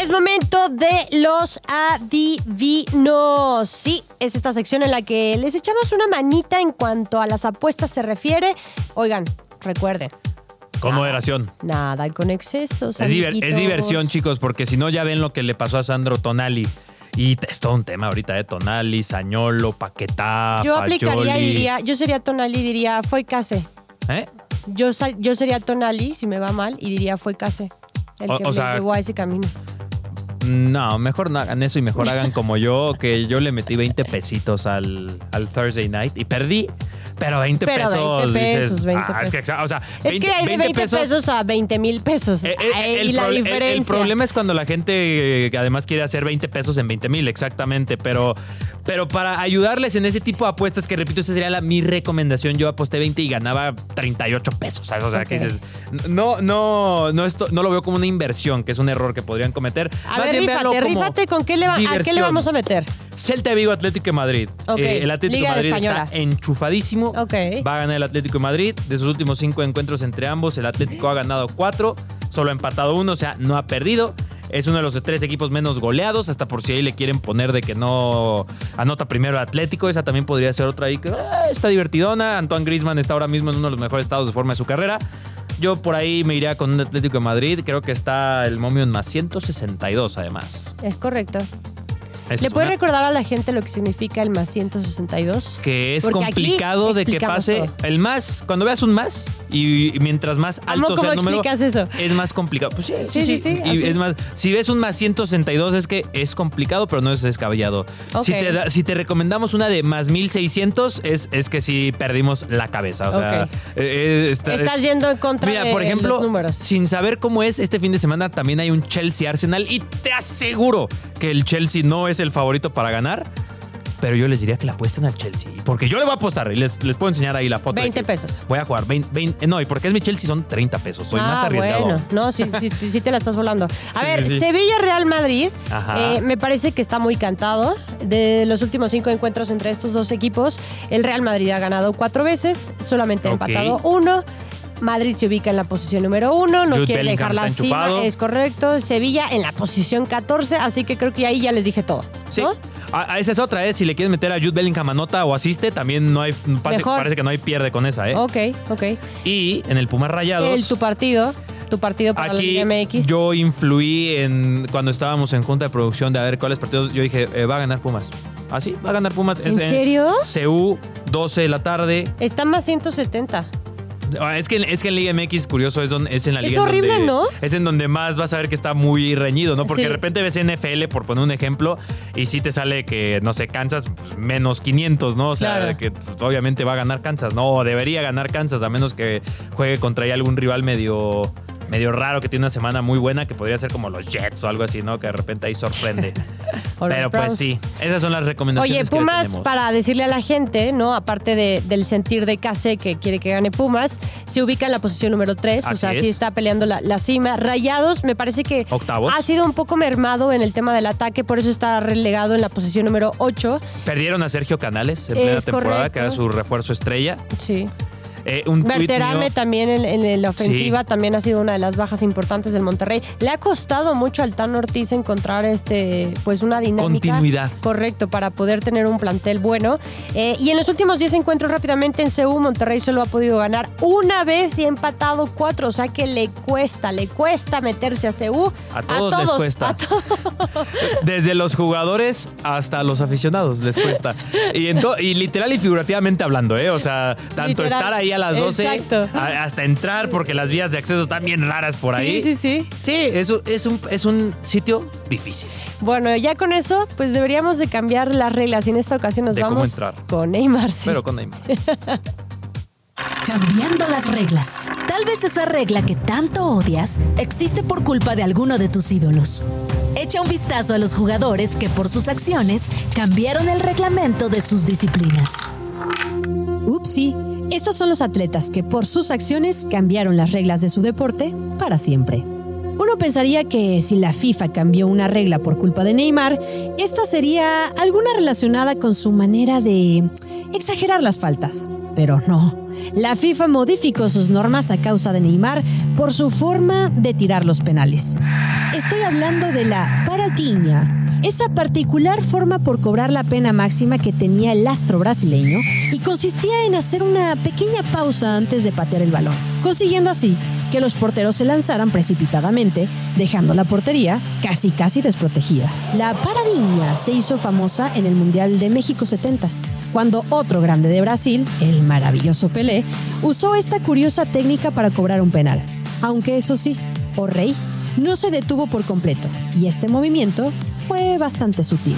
Es momento de los adivinos. Sí, es esta sección en la que les echamos una manita en cuanto a las apuestas se refiere. Oigan, recuerden, Con moderación. nada con excesos. Es, diver- es amiguitos. diversión, chicos, porque si no ya ven lo que le pasó a Sandro Tonali. Y es todo un tema ahorita de Tonali, Sañolo, Paquetá, Yo aplicaría y Fagioli. diría, yo sería Tonali y diría, fue Case. ¿Eh? Yo, yo sería Tonali si me va mal y diría, fue Case. El O- que o me sea, llevó a ese camino. No, mejor no hagan eso y mejor hagan como yo, que yo le metí 20 pesitos al, al Thursday night y perdí. Pero 20 Pero pesos, 20 pesos, dices, 20 ah, es que, o sea, Es que hay de 20 pesos, a 20 mil pesos. Eh, eh, el, la el- diferencia. el problema es cuando la gente eh, además quiere hacer 20 pesos en 20 mil, exactamente. Pero, pero para ayudarles en ese tipo de apuestas, que repito, esa sería la, mi recomendación. Yo aposté 20 y ganaba 38 pesos. ¿sabes? O sea, que dices, no, no, no, esto, no lo veo como una inversión, que es un error que podrían cometer. A Más ver, bien rífate, rífate con qué le, va- a qué le vamos a meter. Celta Vigo, Atlético de Madrid. Ok, Eh, el Atlético Liga de Madrid Española. está enchufadísimo. Ok. Va a ganar el Atlético de Madrid. De sus últimos cinco encuentros entre ambos, el Atlético ha ganado cuatro, solo ha empatado uno, o sea, no ha perdido. Es uno de los tres equipos menos goleados, hasta por si ahí le quieren poner de que no anota primero Atlético. Esa también podría ser otra ahí que ah, está divertidona. Antoine Grisman está ahora mismo en uno de los mejores estados de forma de su carrera. Yo por ahí me iría con un Atlético de Madrid. Creo que está el momio en más 162 además. Es correcto. Esa ¿Le es puedes una. recordar a la gente lo que significa el más 162? Que es Porque complicado de que pase todo. el más, cuando veas un más y, y mientras más alto sea cómo el número, explicas eso. es más complicado. Pues sí, sí, Sí, sí. sí, y es más, si ves un más 162 es que es complicado, pero no es descabellado. Ok. Si, te da- si te recomendamos una de más 1600 es, es que sí perdimos la cabeza. O sea, Ok. eh, eh, está- Estás yendo en contra Mira, de por ejemplo, los números. sin saber cómo es, este fin de semana también hay un Chelsea Arsenal y te aseguro que el Chelsea no es el favorito para ganar. Pero yo les diría que la apuesten al Chelsea. Porque yo le voy a apostar y les, les puedo enseñar ahí la foto. de 20 que pesos. Voy a jugar 20, 20 no, y porque es mi Chelsea son 30 pesos. Soy más ah, arriesgado. bueno. No, sí, sí, sí, te la estás volando. A Sí, ver, sí. Sevilla-Real Madrid eh, me parece que está muy cantado. De los últimos cinco encuentros entre estos dos equipos, el Real Madrid ha ganado cuatro veces, solamente ha empatado uno. Madrid se ubica en la posición número uno, no Jude quiere Bellingham dejar la está cima, enchufado. es correcto. Sevilla en la posición 14, así que creo que ahí ya les dije todo. Sí. ¿no? Ah, esa es otra, ¿eh? Si le quieres meter a Jude Bellingham anota o asiste, también no hay. Parece, Mejor. parece que no hay pierde con esa, ¿eh? Ok, ok. Y en el Pumas Rayados. El, tu partido, tu partido para Aquí la Liga MX. yo influí en cuando estábamos en junta de producción de a ver cuáles partidos. Yo dije, eh, va a ganar Pumas. ¿Ah, sí? Va a ganar Pumas. ¿En serio? CU, 12 de la tarde. Está más 170. Ah, Es que, es que en Liga MX, curioso, es, donde, es en la Es liga. en horrible, donde- ¿no? Es en donde más vas a ver que está muy reñido, ¿no? Porque Sí. de repente ves NFL, por poner un ejemplo, y sí te sale que, no sé, Kansas pues, menos 500, ¿no? O sea, Claro. que pues, obviamente va a ganar Kansas, ¿no? O debería ganar Kansas, a menos que juegue contra ahí algún rival medio medio raro que tiene una semana muy buena que podría ser como los Jets o algo así, ¿no? Que de repente ahí sorprende. Pero pues sí, esas son las recomendaciones Oye, que les Pumas, para decirle a la gente, ¿no? Aparte de- del sentir de Case que quiere que gane Pumas, se ubica en la posición número 3, o sea, es. sí está peleando la, la cima. Rayados, me parece que Octavos. ha sido un poco mermado en el tema del ataque, por eso está relegado en la posición número 8. Perdieron a Sergio Canales en plena Es temporada, correcto. que era su refuerzo estrella. Sí. Eh, un Berterame mío- también en, en la ofensiva Sí. también ha sido una de las bajas importantes del Monterrey. Le ha costado mucho al Tan Ortiz encontrar este, pues una dinámica. Continuidad. Correcto, para poder tener un plantel bueno. Eh, y en los últimos 10 encuentros rápidamente en CU, Monterrey solo ha podido ganar una vez y ha empatado cuatro. O sea que le cuesta, le cuesta meterse a CU. A todos les cuesta. a todos. Desde los jugadores hasta los aficionados les cuesta. Y, to- literal y figurativamente hablando, ¿eh? O sea, tanto Literal. estar ahí a las 12 Exacto. a- hasta entrar porque las vías de acceso están bien raras por ahí. Sí, sí, sí. Sí, eso es un, es un sitio difícil. Bueno, ya con eso, pues deberíamos de cambiar las reglas. Y en esta ocasión nos De cómo vamos entrar. con Neymar. sí. Pero con Neymar. Cambiando las reglas. Tal vez esa regla que tanto odias existe por culpa de alguno de tus ídolos. Echa un vistazo a los jugadores que por sus acciones cambiaron el reglamento de sus disciplinas. Upsi, estos son los atletas que por sus acciones cambiaron las reglas de su deporte para siempre. Uno pensaría que si la FIFA cambió una regla por culpa de Neymar, esta sería alguna relacionada con su manera de exagerar las faltas. Pero no, la FIFA modificó sus normas a causa de Neymar por su forma de tirar los penales. Estoy hablando de la paratiña, esa particular forma por cobrar la pena máxima que tenía el astro brasileño y consistía en hacer una pequeña pausa antes de patear el balón, consiguiendo así que los porteros se lanzaran precipitadamente, dejando la portería casi casi desprotegida. La paradiña se hizo famosa en el Mundial de México 70, cuando otro grande de Brasil, el maravilloso Pelé, usó esta curiosa técnica para cobrar un penal. Aunque eso sí, o rey, no se detuvo por completo, y este movimiento fue bastante sutil.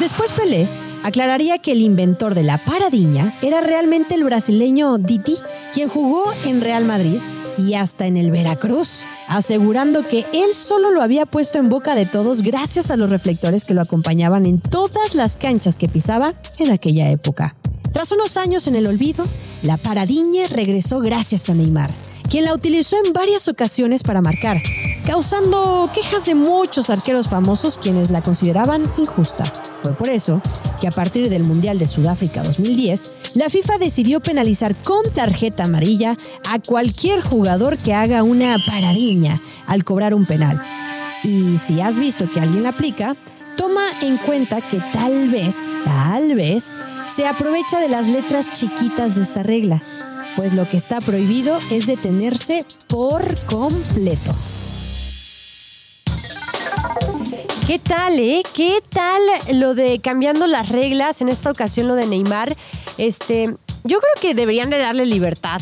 Después Pelé aclararía que el inventor de la paradiña era realmente el brasileño Didi, quien jugó en Real Madrid y hasta en el Veracruz, asegurando que él solo lo había puesto en boca de todos gracias a los reflectores que lo acompañaban en todas las canchas que pisaba en aquella época. Tras unos años en el olvido, la paradiña regresó gracias a Neymar, quien la utilizó en varias ocasiones para marcar, causando quejas de muchos arqueros famosos quienes la consideraban injusta. Fue por eso que a partir del Mundial de Sudáfrica 2010, la FIFA decidió penalizar con tarjeta amarilla a cualquier jugador que haga una paradiña al cobrar un penal. Y si has visto que alguien la aplica, toma en cuenta que tal vez, tal vez, se aprovecha de las letras chiquitas de esta regla, pues lo que está prohibido es detenerse por completo. ¿Qué tal, eh? ¿Qué tal lo de cambiando las reglas? En esta ocasión lo de Neymar. Este, yo creo que deberían de darle libertad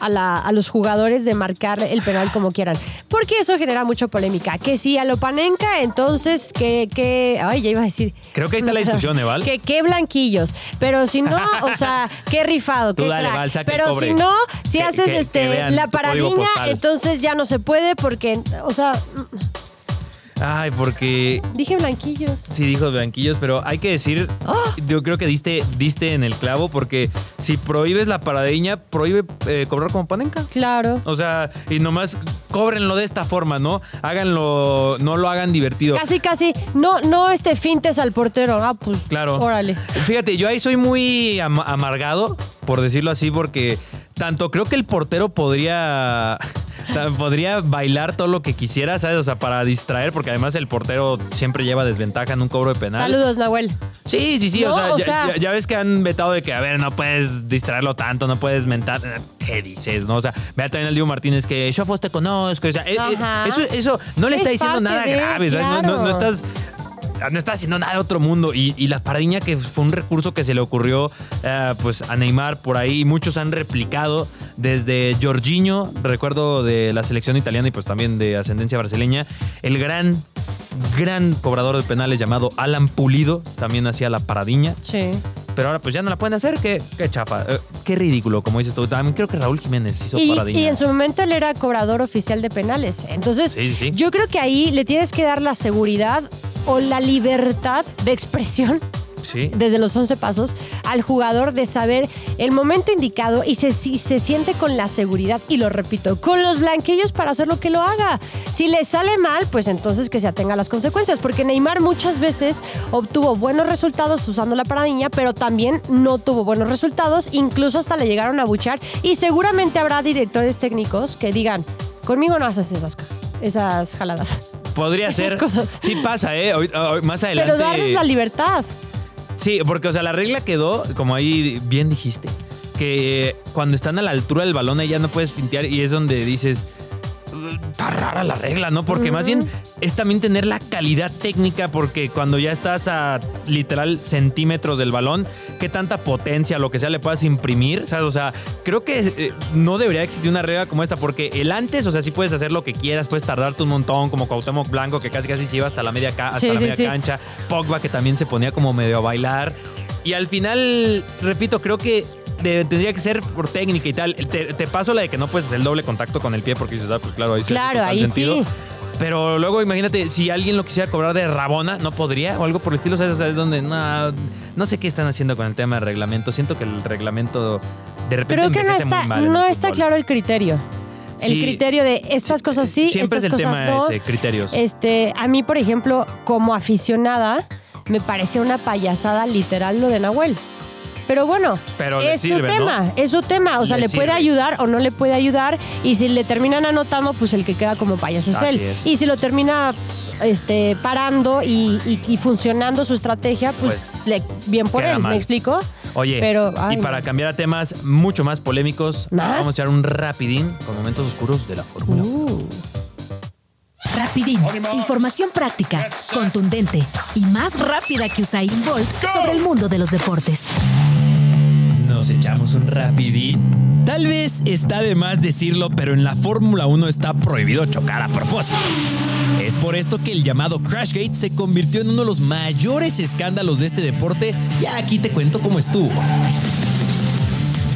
a, la- a los jugadores de marcar el penal como quieran. Porque eso genera mucha polémica. Que si a Lopanenka, entonces que, que. Ay, ya iba a decir. Creo que ahí está la discusión, ¿eh, Val? Que qué blanquillos. Pero si no, o sea, qué rifado, Tú qué dale, crack. Val, saca el Pero si no, si Que- haces que- este la postal. entonces ya no se puede porque, o sea, Ay, porque dije blanquillos. sí dijo blanquillos, pero hay que decir, ¡Ah! yo creo que diste, diste en el clavo porque si prohíbes la paradeña, prohíbe eh, cobrar como panenca. Claro. O sea, y nomás cóbrenlo de esta forma, ¿no? Háganlo, no lo hagan divertido. Casi, casi. No, no este fintes al portero. Ah, pues. Claro. Órale. Fíjate, yo ahí soy muy am- amargado, por decirlo así, porque tanto creo que el portero podría. Podría bailar todo lo que quisiera, ¿sabes? O sea, para distraer, porque además el portero siempre lleva desventaja en un cobro de penal. Saludos, Nahuel. Sí, sí, sí. No, o, sea, o ya, sea- ya- ya ves que han vetado de que, a ver, no puedes distraerlo tanto, no puedes mentar. ¿Qué dices, no? O sea, vea también al Diego Martínez que yo pues te conozco. O sea, eh, eh, Ajá. eso, eso no le Es está diciendo nada de, grave, ¿sabes? No- No, estás. No está haciendo nada de otro mundo. Y, y la paradiña, que fue un recurso que se le ocurrió eh, pues a Neymar por ahí. Muchos han replicado desde Jorginho, recuerdo de la selección italiana y pues también de ascendencia brasileña. El gran, gran cobrador de penales llamado Alan Pulido también hacía la paradiña. Sí. Pero ahora pues ya no la pueden hacer. Qué, qué chafa. Eh, qué ridículo, como dices tú. También creo que Raúl Jiménez hizo Y, paradiña. y en su momento él era cobrador oficial de penales. Entonces, Sí, sí, sí. yo creo que ahí le tienes que dar la seguridad o la libertad de expresión Sí. desde los 11 pasos al jugador de saber el momento indicado y se, si se siente con la seguridad, y lo repito, con los blanquillos para hacer lo que lo haga. Si le sale mal, pues entonces que se atenga a las consecuencias, porque Neymar muchas veces obtuvo buenos resultados usando la paradiña, pero también no tuvo buenos resultados, incluso hasta le llegaron a buchar, y seguramente habrá directores técnicos que digan, conmigo no haces esas, esas jaladas. Podría Esas ser. cosas. Sí pasa, ¿eh? Hoy- hoy- más adelante. Pero darles la libertad. Sí, porque, o sea, la regla quedó, como ahí bien dijiste, que cuando están a la altura del balón ahí ya no puedes fintear y es donde dices. Está rara la regla, ¿no? Porque más bien es también tener la calidad técnica, porque cuando ya estás a literal centímetros del balón, qué tanta potencia, lo que sea, le puedas imprimir. ¿sabes? O sea, creo que eh, no debería existir una regla como esta, porque el antes, o sea, sí puedes hacer lo que quieras, puedes tardarte un montón, como Cuauhtémoc Blanco, que casi casi se iba hasta la media, ca- hasta Sí, la sí, media sí. cancha. Pogba, que también se ponía como medio a bailar. Y al final, repito, creo que de- tendría que ser por técnica y tal. Te, te paso la de que no puedes hacer el doble contacto con el pie porque dices, ah, pues claro, ahí Claro, ahí sentido. sí. Pero luego imagínate, si alguien lo quisiera cobrar de Rabona, ¿no podría? O algo por el estilo, ¿sabes? O sea, es donde no, no sé qué están haciendo con el tema del reglamento. Siento que el reglamento de repente Creo que no envejece muy está, mal no el está claro el criterio. El Sí. criterio de estas cosas sí, Siempre es estas el cosas tema no. ese, criterios. Este, a mí, por ejemplo, como aficionada, me pareció una payasada literal lo de Nahuel. Pero bueno, Pero le es sirve, su ¿no? tema, es su tema. O sea, Le le, puede sirve. ayudar o no le puede ayudar. Y si le terminan anotando, pues el que queda como payaso es Así él. es. Y si lo termina este, parando y, y- y funcionando su estrategia, pues, Pues, le- bien por queda él, mal. ¿me explico? Oye, Pero, ay, y para cambiar a temas mucho más polémicos, ¿Más? vamos a echar un rapidín con momentos oscuros de la Fórmula 1. Uh. Rapidín. Información práctica, contundente y más rápida que Usain Bolt sobre el mundo de los deportes. Nos echamos un rapidín. Tal vez está de más decirlo, pero en la Fórmula 1 está prohibido chocar a propósito. Es por esto que el llamado Crashgate se convirtió en uno de los mayores escándalos de este deporte. Ya aquí te cuento cómo estuvo.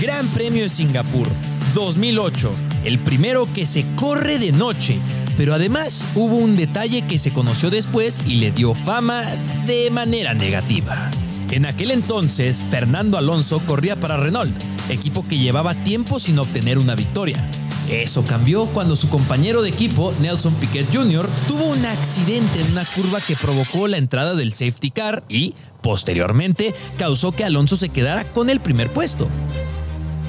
Gran Premio de Singapur 2008, el primero que se corre de noche. Pero además hubo un detalle que se conoció después y le dio fama de manera negativa. En aquel entonces, Fernando Alonso corría para Renault, equipo que llevaba tiempo sin obtener una victoria. Eso cambió cuando su compañero de equipo, Nelson Piquet Jr., tuvo un accidente en una curva que provocó la entrada del safety car y, posteriormente, causó que Alonso se quedara con el primer puesto.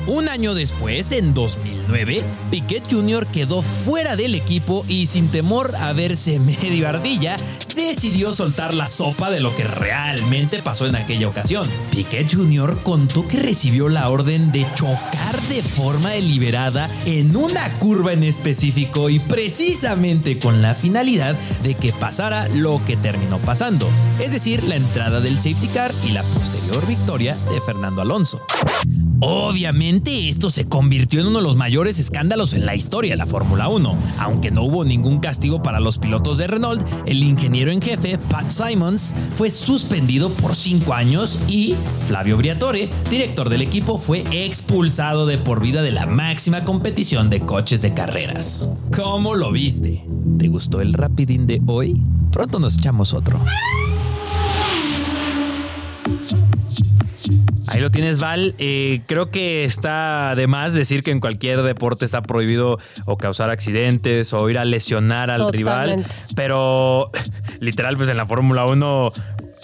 Un año después, en 2009, Piquet Jr. quedó fuera del equipo y sin temor a verse medio ardilla, decidió soltar la sopa de lo que realmente pasó en aquella ocasión. Piquet Jr. contó que recibió la orden de chocar de forma deliberada en una curva en específico y precisamente con la finalidad de que pasara lo que terminó pasando, es decir, la entrada del safety car y la posterior victoria de Fernando Alonso. Obviamente esto se convirtió en uno de los mayores escándalos en la historia de la Fórmula 1. Aunque no hubo ningún castigo para los pilotos de Renault, el ingeniero en jefe, Pat Simons, fue suspendido por 5 años y Flavio Briatore, director del equipo, fue expulsado de por vida de la máxima competición de coches de carreras. ¿Cómo lo viste? ¿Te gustó el rapidín de hoy? Pronto nos echamos otro. Ahí lo tienes, Val. Eh, creo que está de más decir que en cualquier deporte está prohibido o causar accidentes o ir a lesionar al rival. Pero literal, pues en la Fórmula 1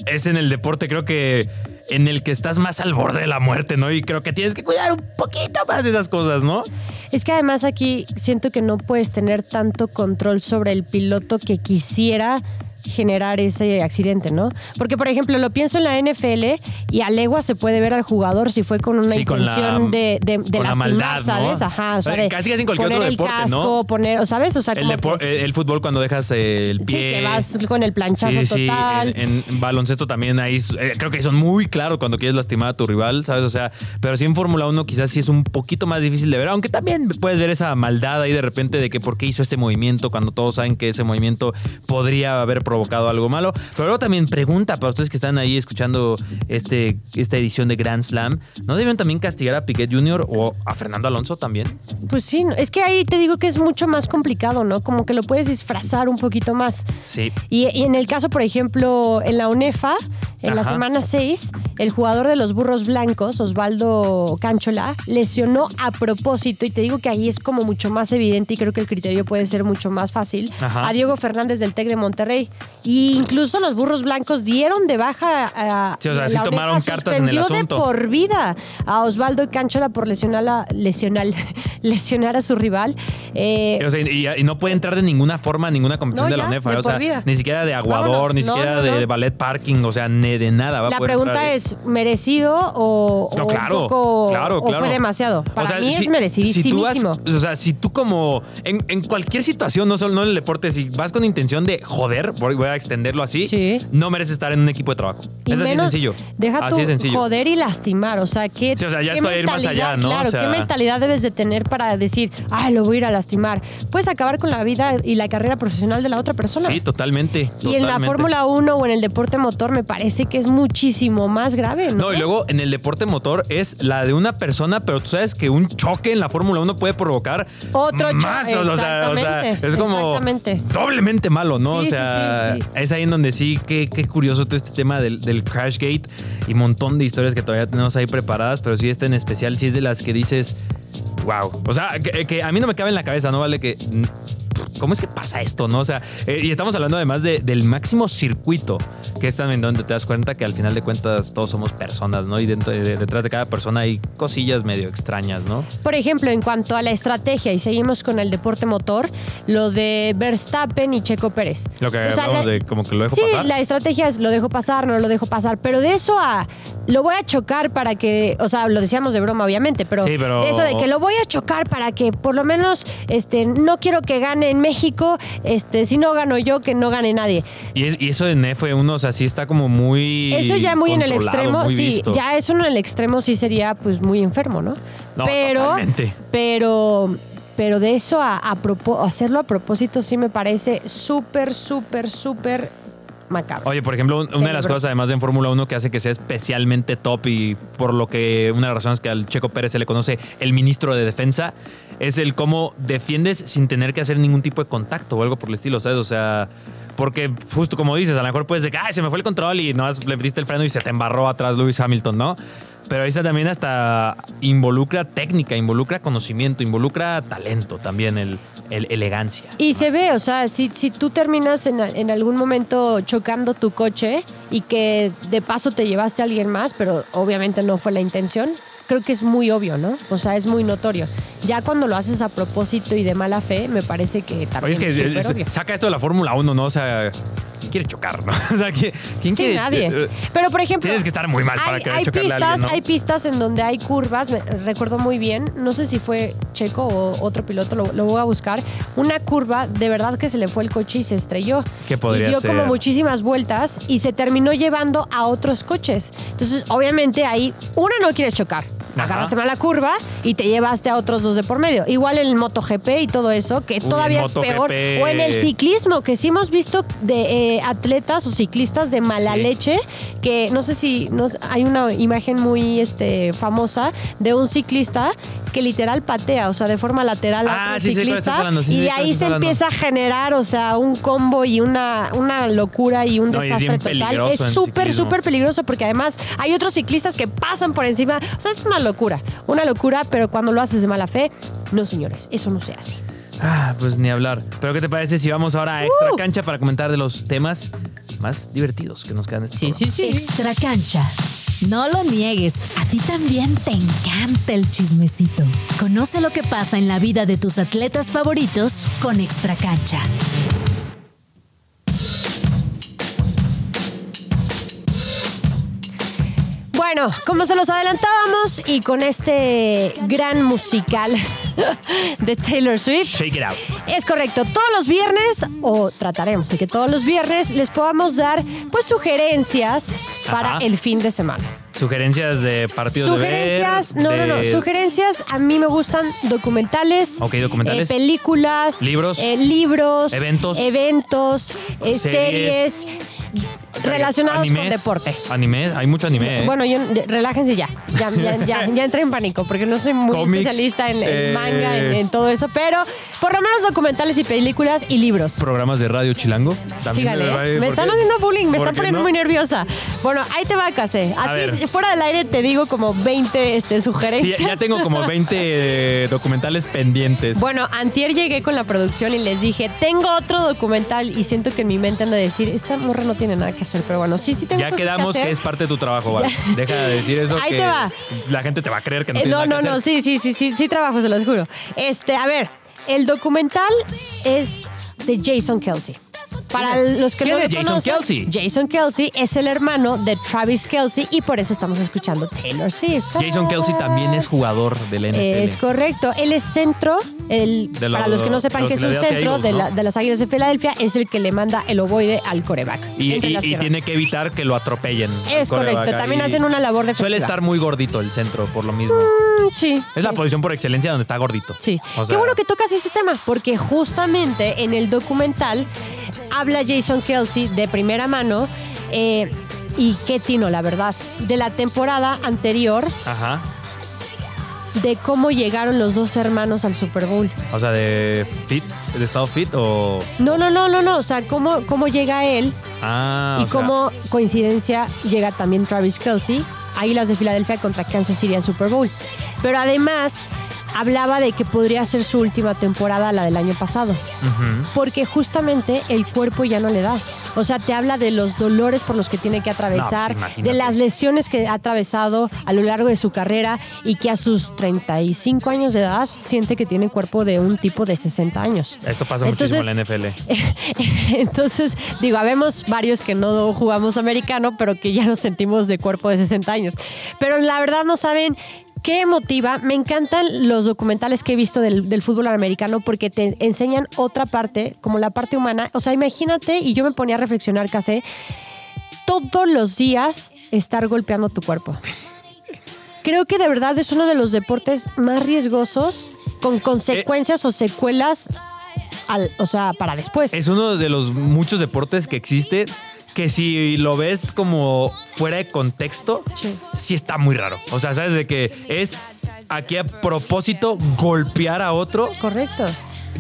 es en el deporte, creo que en el que estás más al borde de la muerte, ¿no? Y creo que tienes que cuidar un poquito más esas cosas, ¿no? Es que además aquí siento que no puedes tener tanto control sobre el piloto que quisiera generar ese accidente, ¿no? Porque, por ejemplo, lo pienso en la NFL y a legua se puede ver al jugador si fue con una Sí, con la- intención de, de, de con la maldad, ¿no? ¿sabes? Ajá, o sea, Eh, de casi casi en cualquier poner otro el deporte, casco, ¿no? poner, ¿sabes? O sea, El, el fútbol cuando dejas eh, el Sí, pie. que vas con el planchazo Sí, sí, total. En, en baloncesto también ahí eh, creo que son muy claros cuando quieres lastimar a tu rival, ¿sabes? O sea, pero sí en Fórmula 1 quizás sí es un poquito más difícil de ver, aunque también puedes ver esa maldad ahí de repente de que por qué hizo este movimiento cuando todos saben que ese movimiento podría haber provocado algo malo. Pero luego también pregunta para ustedes que están ahí escuchando este, esta edición de Grand Slam, ¿no debieron también castigar a Piquet Jr. o a Fernando Alonso también? Pues sí, es que ahí te digo que es mucho más complicado, ¿no? Como que lo puedes disfrazar un poquito más. Sí. Y, y en el caso, por ejemplo, en la UNEFA, en la semana 6, el jugador de los burros blancos, Osvaldo Canchola, lesionó a propósito, y te digo que ahí es como mucho más evidente y creo que el criterio puede ser mucho más fácil, Ajá. a Diego Fernández del TEC de Monterrey. Y incluso los burros blancos dieron de baja a... Sí, o sea, sí tomaron cartas en el asunto. de por vida a Osvaldo Canchola por lesionar a, lesionar, lesionar a su rival. Eh, O sea, y, y no puede entrar de ninguna forma a ninguna competición No, de la UNEFA. o sea, por vida. ni siquiera de aguador, Vámonos. ni No, siquiera no, de ballet parking, o sea, ni de nada. Va La pregunta entrar es, ¿merecido o, No, o claro, un poco claro, o fue demasiado? Para O sea, mí si- es merecidísimo. Si tú o sea, si tú como en, en cualquier situación, no solo no en el deporte, si vas con intención de joder, voy, voy a extenderlo así, Sí. no mereces estar en un equipo de trabajo. Y es así menos, sencillo. Deja así tu sencillo. joder y lastimar. O sea, ¿qué, Sí, o sea, ya qué estoy ir más mentalidad- allá, ¿no? Claro, O sea- ¿qué mentalidad debes de tener para decir, ay, lo voy a ir a lastimar? Puedes acabar con la vida y la carrera profesional de la otra persona. Sí, totalmente. y en la. Fórmula 1 o en el deporte motor me parece que es muchísimo más grave, ¿no? No, y luego en el deporte motor es la de una persona, pero tú sabes que un choque en la Fórmula 1 puede provocar Otro choque, más. o sea, o sea, es como doblemente malo, ¿no? Sí, o sí, sea, sí, sí. es ahí en donde sí, qué, qué curioso todo este tema del, del Crashgate y un montón de historias que todavía tenemos ahí preparadas, pero sí esta en especial, sí es de las que dices, wow. O sea, que, que a mí no me cabe en la cabeza, ¿no? Vale que... ¿Cómo es que pasa esto, no? O sea, eh, y estamos hablando además de- del máximo circuito, que es también donde te das cuenta que al final de cuentas todos somos personas, ¿no? Y dentro de- detrás de cada persona hay cosillas medio extrañas, ¿no? Por ejemplo, en cuanto a la estrategia, y seguimos con el deporte motor, lo de Verstappen y Checo Pérez. Lo que O sea, hablamos la- de como que lo dejo sí, pasar. la estrategia es lo dejo pasar, no lo dejo pasar, pero de eso a lo voy a chocar para que, o sea, lo decíamos de broma obviamente, pero, Sí, pero- de eso de que lo voy a chocar para que por lo menos este no quiero que gane en México, este si no gano yo que no gane nadie. Y, es- y eso en F1, o sea, sí está como muy. Eso ya muy en el extremo, sí, visto. ya eso en el extremo sí sería pues muy enfermo, ¿no? No, pero, totalmente. pero, pero de eso a, hacerlo a propósito sí me parece súper, súper, súper macabro. Oye, por ejemplo, un- una de las cosas, además de en Fórmula 1, que hace que sea especialmente top y por lo que una de las razones que al Checo Pérez se le conoce el ministro de Defensa, es el cómo defiendes sin tener que hacer ningún tipo de contacto o algo por el estilo, ¿sabes? O sea, porque justo como dices, a lo mejor puedes decir, ay, se me fue el control y no le diste el freno y se te embarró atrás Lewis Hamilton, ¿no? Pero ahí está también hasta involucra técnica, involucra conocimiento, involucra talento también, el, el- elegancia. Y se ve, o sea, si, si tú terminas en, en algún momento chocando tu coche y que de paso te llevaste a alguien más, pero obviamente no fue la intención, creo que es muy obvio, ¿no? O sea, es muy notorio. Ya cuando lo haces a propósito y de mala fe, me parece que Oye, también es que es obvio. saca esto de la Fórmula 1, ¿no? O sea, ¿quién quiere chocar, no? O sea, ¿quién, quién Sí, quiere? nadie. Pero, por ejemplo. Tienes que estar muy mal para hay, querer hay chocarle a pistas, alguien, ¿no? Hay pistas en donde hay curvas, me- recuerdo muy bien, no sé si fue Checo o otro piloto, lo, lo voy a buscar. Una curva, de verdad que se le fue el coche y se estrelló. ¿Qué podría y dio ser? como muchísimas vueltas y se terminó llevando a otros coches. Entonces, obviamente ahí, una no quieres chocar. Ajá. Agarraste mal la curva y te llevaste a otros dos de por medio. Igual en el MotoGP y todo eso, que Uy, todavía es peor. O en el ciclismo, que sí hemos visto de eh, atletas o ciclistas de mala Sí. leche, que no sé si no, hay una imagen muy este, famosa de un ciclista que literal patea, o sea, de forma lateral a Ah, otro sí ciclista. estás hablando, sí y de ahí se hablando. empieza a generar, o sea, un combo y una, una locura y un No, y es desastre total. Es súper, súper peligroso porque además hay otros ciclistas que pasan por encima. O sea, es una locura, una locura, pero cuando lo haces de mala fe, no, señores, eso no se hace. Ah, pues ni hablar. Pero ¿qué te parece si vamos ahora a extra Uh. cancha para comentar de los temas más divertidos que nos quedan este programa? Extra cancha. No lo niegues, a ti también te encanta el chismecito. Conoce lo que pasa en la vida de tus atletas favoritos con Extra Bueno, como se los adelantábamos y con este gran musical de Taylor Swift, Shake it out. Es correcto, todos los viernes, o trataremos de que todos los viernes les podamos dar pues sugerencias para Ajá. el fin de semana. Sugerencias de partidos Sugerencias, de ver. no, no, no, de- sugerencias, a mí me gustan documentales, Ok, documentales. eh, películas, Libros. eh, libros, Eventos. eventos, eh, Series. series relacionados con deporte. Animes, hay mucho anime. ¿eh? Bueno, yo, relájense ya. Ya, ya, ya, ya entré en pánico porque no soy muy especialista en, en eh, manga, en, en todo eso, pero por lo menos documentales y películas y libros. Programas de radio chilango. También Sígale. me- ¿eh? Me ¿por están haciendo bullying, me ¿Por están poniendo no? muy nerviosa. Bueno, ahí te va, Case. A, A ti, fuera del aire, te digo como 20 este, Sí, sugerencias. ya tengo como 20 eh, documentales pendientes. Bueno, antier llegué con la producción y les dije, tengo otro documental y siento que en mi mente anda a decir, esta morra no tiene nada que hacer, pero bueno, sí, sí tengo ya cosas quedamos que, que, hacer. es parte de tu trabajo, ¿vale? Deja de decir eso Ahí que te va. la gente te va a creer que no Eh, tienes no, nada no, no, hacer. sí, sí, sí, sí, sí trabajo, se los juro. Este, a ver, el documental es de Jason Kelsey. Para los que quién no es lo Jason conocen, Kelsey? Jason Kelsey es el hermano de Travis Kelsey y por eso estamos escuchando Taylor Swift. Jason Kelsey también es jugador del NFL. Es correcto. Él es centro, el, De para los que no sepan de que es un centro Eagles, de, de las Águilas de Filadelfia, es el que le manda el ovoide al coreback. Y, tiene que evitar que lo atropellen. Es correcto, también hacen una labor defensiva. Suele estar muy gordito el centro, por lo mismo. Mm, Sí. es la posición por excelencia donde está gordito. Sí. O Qué bueno que tocas ese tema, porque justamente en el documental habla Jason Kelsey de primera mano. eh, y qué tino, la verdad. De la temporada anterior, Ajá. de cómo llegaron los dos hermanos al Super Bowl. O sea, de fit, de estado fit o. No, no, no, no, no. O sea, cómo, cómo llega él Ah, y sea, cómo, coincidencia, llega también Travis Kelsey, Águilas de Filadelfia contra Kansas City al Super Bowl. Pero además, hablaba de que podría ser su última temporada, la del año pasado. Porque justamente el cuerpo ya no le da. O sea, te habla de los dolores por los que tiene que atravesar, No, pues, imagínate. de las lesiones que ha atravesado a lo largo de su carrera y que a sus 35 años de edad siente que tiene cuerpo de un tipo de 60 años. Esto pasa Entonces, muchísimo en la NFL. Entonces, digo, habemos varios que no jugamos americano, pero que ya nos sentimos de cuerpo de 60 años. Pero la verdad no saben qué motiva. Me encantan los documentales que he visto del, del fútbol americano porque te enseñan otra parte, como la parte humana. O sea, imagínate, y yo me ponía a reflexionar, casi todos los días estar golpeando tu cuerpo. Creo que de verdad es uno de los deportes más riesgosos con consecuencias o secuelas, al- o sea, para después. Es uno de los muchos deportes que existe que si lo ves como fuera de contexto, Sí. sí está muy raro. O sea, sabes de que es aquí a propósito golpear a otro. Correcto.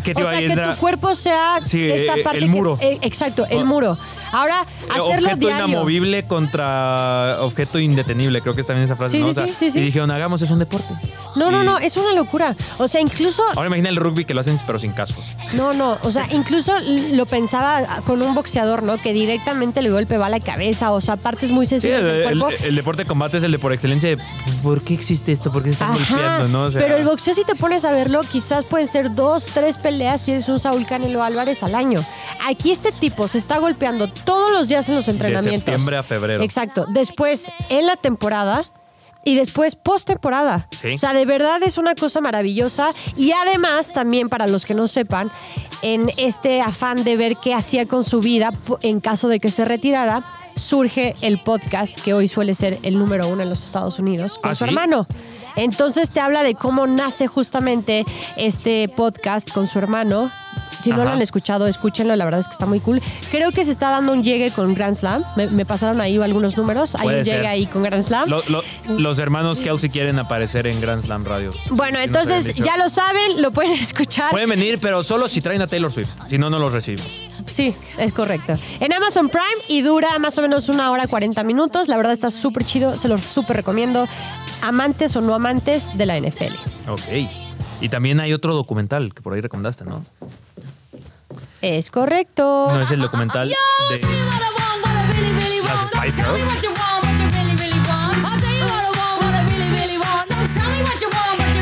Que te o sea, que tu cuerpo sea Sí, esta eh, parte el que- muro. eh, exacto, el O- muro. Ahora, hacerlo objeto diario. inamovible contra objeto indetenible, creo que es también esa frase, Sí, ¿no? sí, O sea, sí, sí. Y dijeron, hagamos, es un deporte. No, no, Y- no, es una locura. O sea, incluso Ahora imagina el rugby que lo hacen pero sin cascos. No, no, o sea, incluso lo pensaba con un boxeador, ¿no? Que directamente el golpe va a la cabeza, o sea, partes muy sensibles el, del el- cuerpo. el deporte de combate es el de por excelencia de ¿por qué existe esto? ¿Por qué se están golpeando? ¿no? O sea, pero el boxeo, si te pones a verlo, quizás pueden ser dos, tres peleas si eres un Saúl Canelo Álvarez al año. Aquí este tipo se está golpeando todos los días en los De entrenamientos. septiembre a febrero. Exacto. Después en la temporada y después post temporada. Sí. O sea, de verdad es una cosa maravillosa. Y además, también para los que no sepan, en este afán de ver qué hacía con su vida en caso de que se retirara, surge el podcast que hoy suele ser el número uno en los Estados Unidos con ¿Ah, su sí? hermano. Entonces te habla de cómo nace justamente este podcast con su hermano. Si no lo han escuchado, escúchenlo, la verdad es que está muy cool. Creo que se está dando un llegue con Grand Slam. Me, me pasaron ahí algunos números. Hay un llegue ahí con Grand Slam. Lo- lo- los hermanos Kelsey quieren aparecer en Grand Slam Radio. bueno, entonces ya lo saben, lo pueden escuchar. Pueden venir, pero solo si traen a Taylor Swift. Si no, no los recibimos. Sí, es correcto. En Amazon Prime y dura más o menos una hora 40 minutos. La verdad está súper chido, se los súper recomiendo. Amantes o no amantes de la NFL. Ok. Y también hay otro documental que por ahí recomendaste, ¿no? Es correcto. No es el documental de las Spice Girls.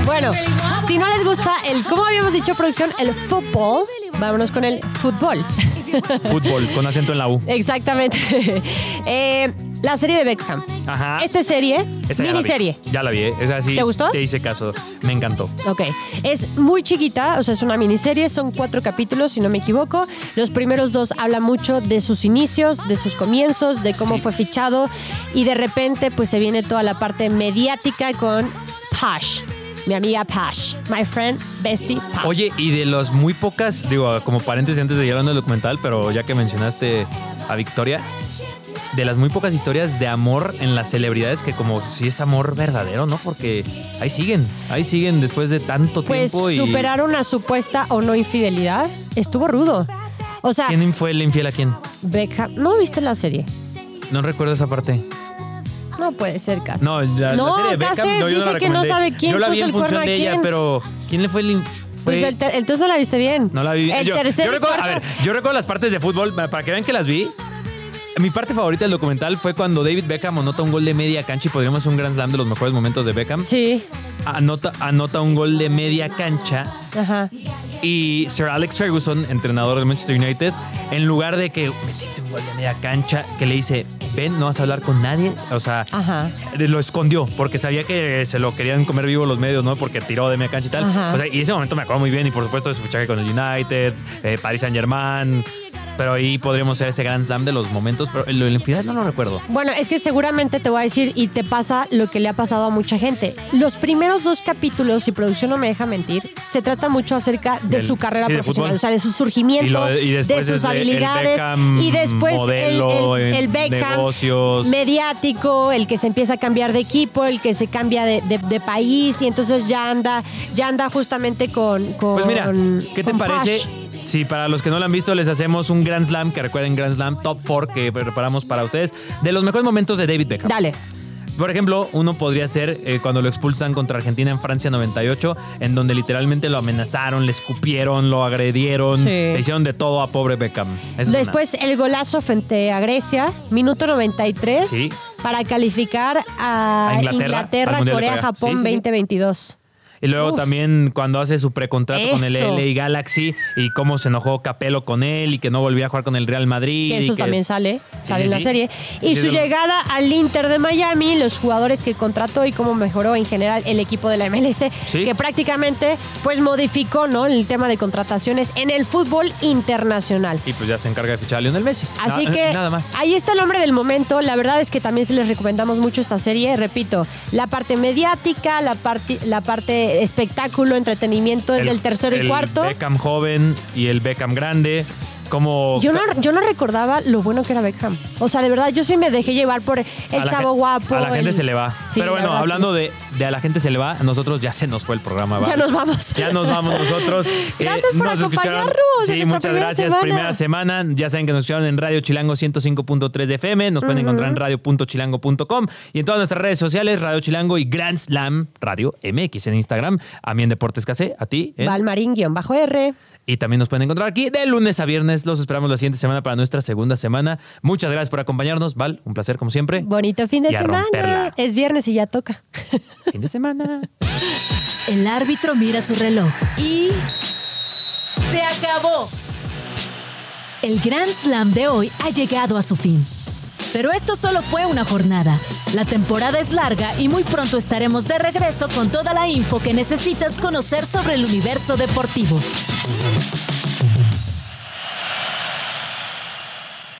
Bueno, si no les gusta el, ¿cómo habíamos dicho producción? El fútbol, vámonos con el fútbol. Fútbol, con acento en la U. Exactamente. Eh, la serie de Beckham. Ajá. Esta serie, Esa ya la vi. miniserie. Ya la vi, ¿eh? Esa sí. ¿Te gustó? Te hice caso. Me encantó. Ok, es muy chiquita, o sea, es una miniserie, son cuatro capítulos, si no me equivoco. Los primeros dos hablan mucho de sus inicios, de sus comienzos, de cómo Sí. fue fichado y de repente pues se viene toda la parte mediática con Pash, mi amiga Pash, my friend, bestie Pash. Oye, y de las muy pocas, digo, como paréntesis antes de ir hablando del documental, pero ya que mencionaste a Victoria, de las muy pocas historias de amor en las celebridades que como si es amor verdadero, ¿no? Porque ahí siguen, ahí siguen después de tanto pues tiempo y... superar una supuesta o no infidelidad estuvo rudo. O sea, ¿Quién fue el infiel a quién? Beckham, ¿no viste la serie? No recuerdo esa parte. No puede ser, Cas. No, la, la No, serie de Beckham, Cassette no, yo no la dice que no sabe quién Yo la vi puso en el cuerno función a de ella, quién. pero ¿quién le fue el... in- Pues fue- el ter- entonces no la viste bien. No la vi. El yo, tercer yo recuerdo, a cuarto- ver, yo recuerdo las partes de fútbol, para que vean que las vi. Mi parte favorita del documental fue cuando David Beckham anota un gol de media cancha y podríamos un gran slam de los mejores momentos de Beckham. Sí, Anota, anota un gol de media cancha ajá. y Sir Alex Ferguson, entrenador del Manchester United, en lugar de que metiste un gol de media cancha, que le dice, ven, no vas a hablar con nadie. O sea, Ajá. lo escondió porque sabía que se lo querían comer vivo los medios, ¿no? Porque tiró de media cancha y tal. O sea, y ese momento me acuerdo muy bien y por supuesto de su fichaje con el United, eh, Paris Saint Germain. Pero ahí podríamos ser ese gran slam de los momentos, pero el, el infidelidad no lo recuerdo. Bueno, es que seguramente te voy a decir y te pasa lo que le ha pasado a mucha gente. Los primeros dos capítulos, y producción no me deja mentir, se trata mucho acerca de Del- su carrera sí, de profesional, fútbol. o sea, de su surgimiento, Y lo- y de después sus el habilidades Beckham y después el- modelo, el, el en Beckham negocios. mediático, el que se empieza a cambiar de equipo, el que se cambia de, de- de país y entonces ya anda, ya anda justamente con, con Pues mira, ¿qué te con parece? Si para los que no lo han visto les hacemos un Grand Slam, que recuerden Grand Slam Top 4 que preparamos para ustedes, de los mejores momentos de David Beckham. Dale. Por ejemplo, uno podría ser eh, cuando lo expulsan contra Argentina en Francia 98, en donde literalmente lo amenazaron, le escupieron, lo agredieron, Sí. le hicieron de todo a pobre Beckham. Esa. Después el golazo frente a Grecia, minuto 93, Sí. para calificar a, A Inglaterra, Corea, Corea. Japón Sí, sí, sí. 2022. Y luego Uf. también cuando hace su precontrato con el. LA Galaxy y cómo se enojó Capello con él y que no volvía a jugar con el Real Madrid. Que y eso también sale, sale sí, en la sí. serie. Y su llegada al Inter de Miami, los jugadores que contrató y cómo mejoró en general el equipo de la MLS, que prácticamente pues modificó ¿no? el tema de contrataciones en el fútbol internacional. Y pues ya se encarga de fichar a Lionel Messi. Así que Nada más. ahí está el hombre del momento. La verdad es que también se les recomendamos mucho esta serie. Repito, la parte mediática, la parte, la parte espectáculo, entretenimiento es del tercero y el cuarto. Beckham joven y el Beckham grande. Como Yo no, yo no recordaba lo bueno que era Beckham. O sea, de verdad, yo sí me dejé llevar por el chavo guapo. A la gente el- se le va. Sí, Pero bueno, hablando sí. de, de a la gente se le va, a nosotros ya se nos fue el programa. Ya ¿va? nos vamos. Ya nos vamos nosotros. Gracias por nos acompañarnos Sí, muchas primera gracias. semana. Primera semana. Ya saben que nos escucharon en Radio Chilango 105.3 de FM. Nos pueden encontrar en radio.chilango.com y en todas nuestras redes sociales, Radio Chilango y Grand Slam Radio MX en Instagram. A mí en Deportes Casé, a ti. en- Valmarín-R. Y también nos pueden encontrar aquí de lunes a viernes. Los esperamos la siguiente semana para nuestra segunda semana. Muchas gracias por acompañarnos, Val. Un placer como siempre. Bonito fin de semana. romperla. Es viernes y ya toca. Fin de semana. El árbitro mira su reloj y... ¡Se acabó! El Grand Slam de hoy ha llegado a su fin. Pero esto solo fue una jornada. La temporada es larga y muy pronto estaremos de regreso con toda la info que necesitas conocer sobre el universo deportivo.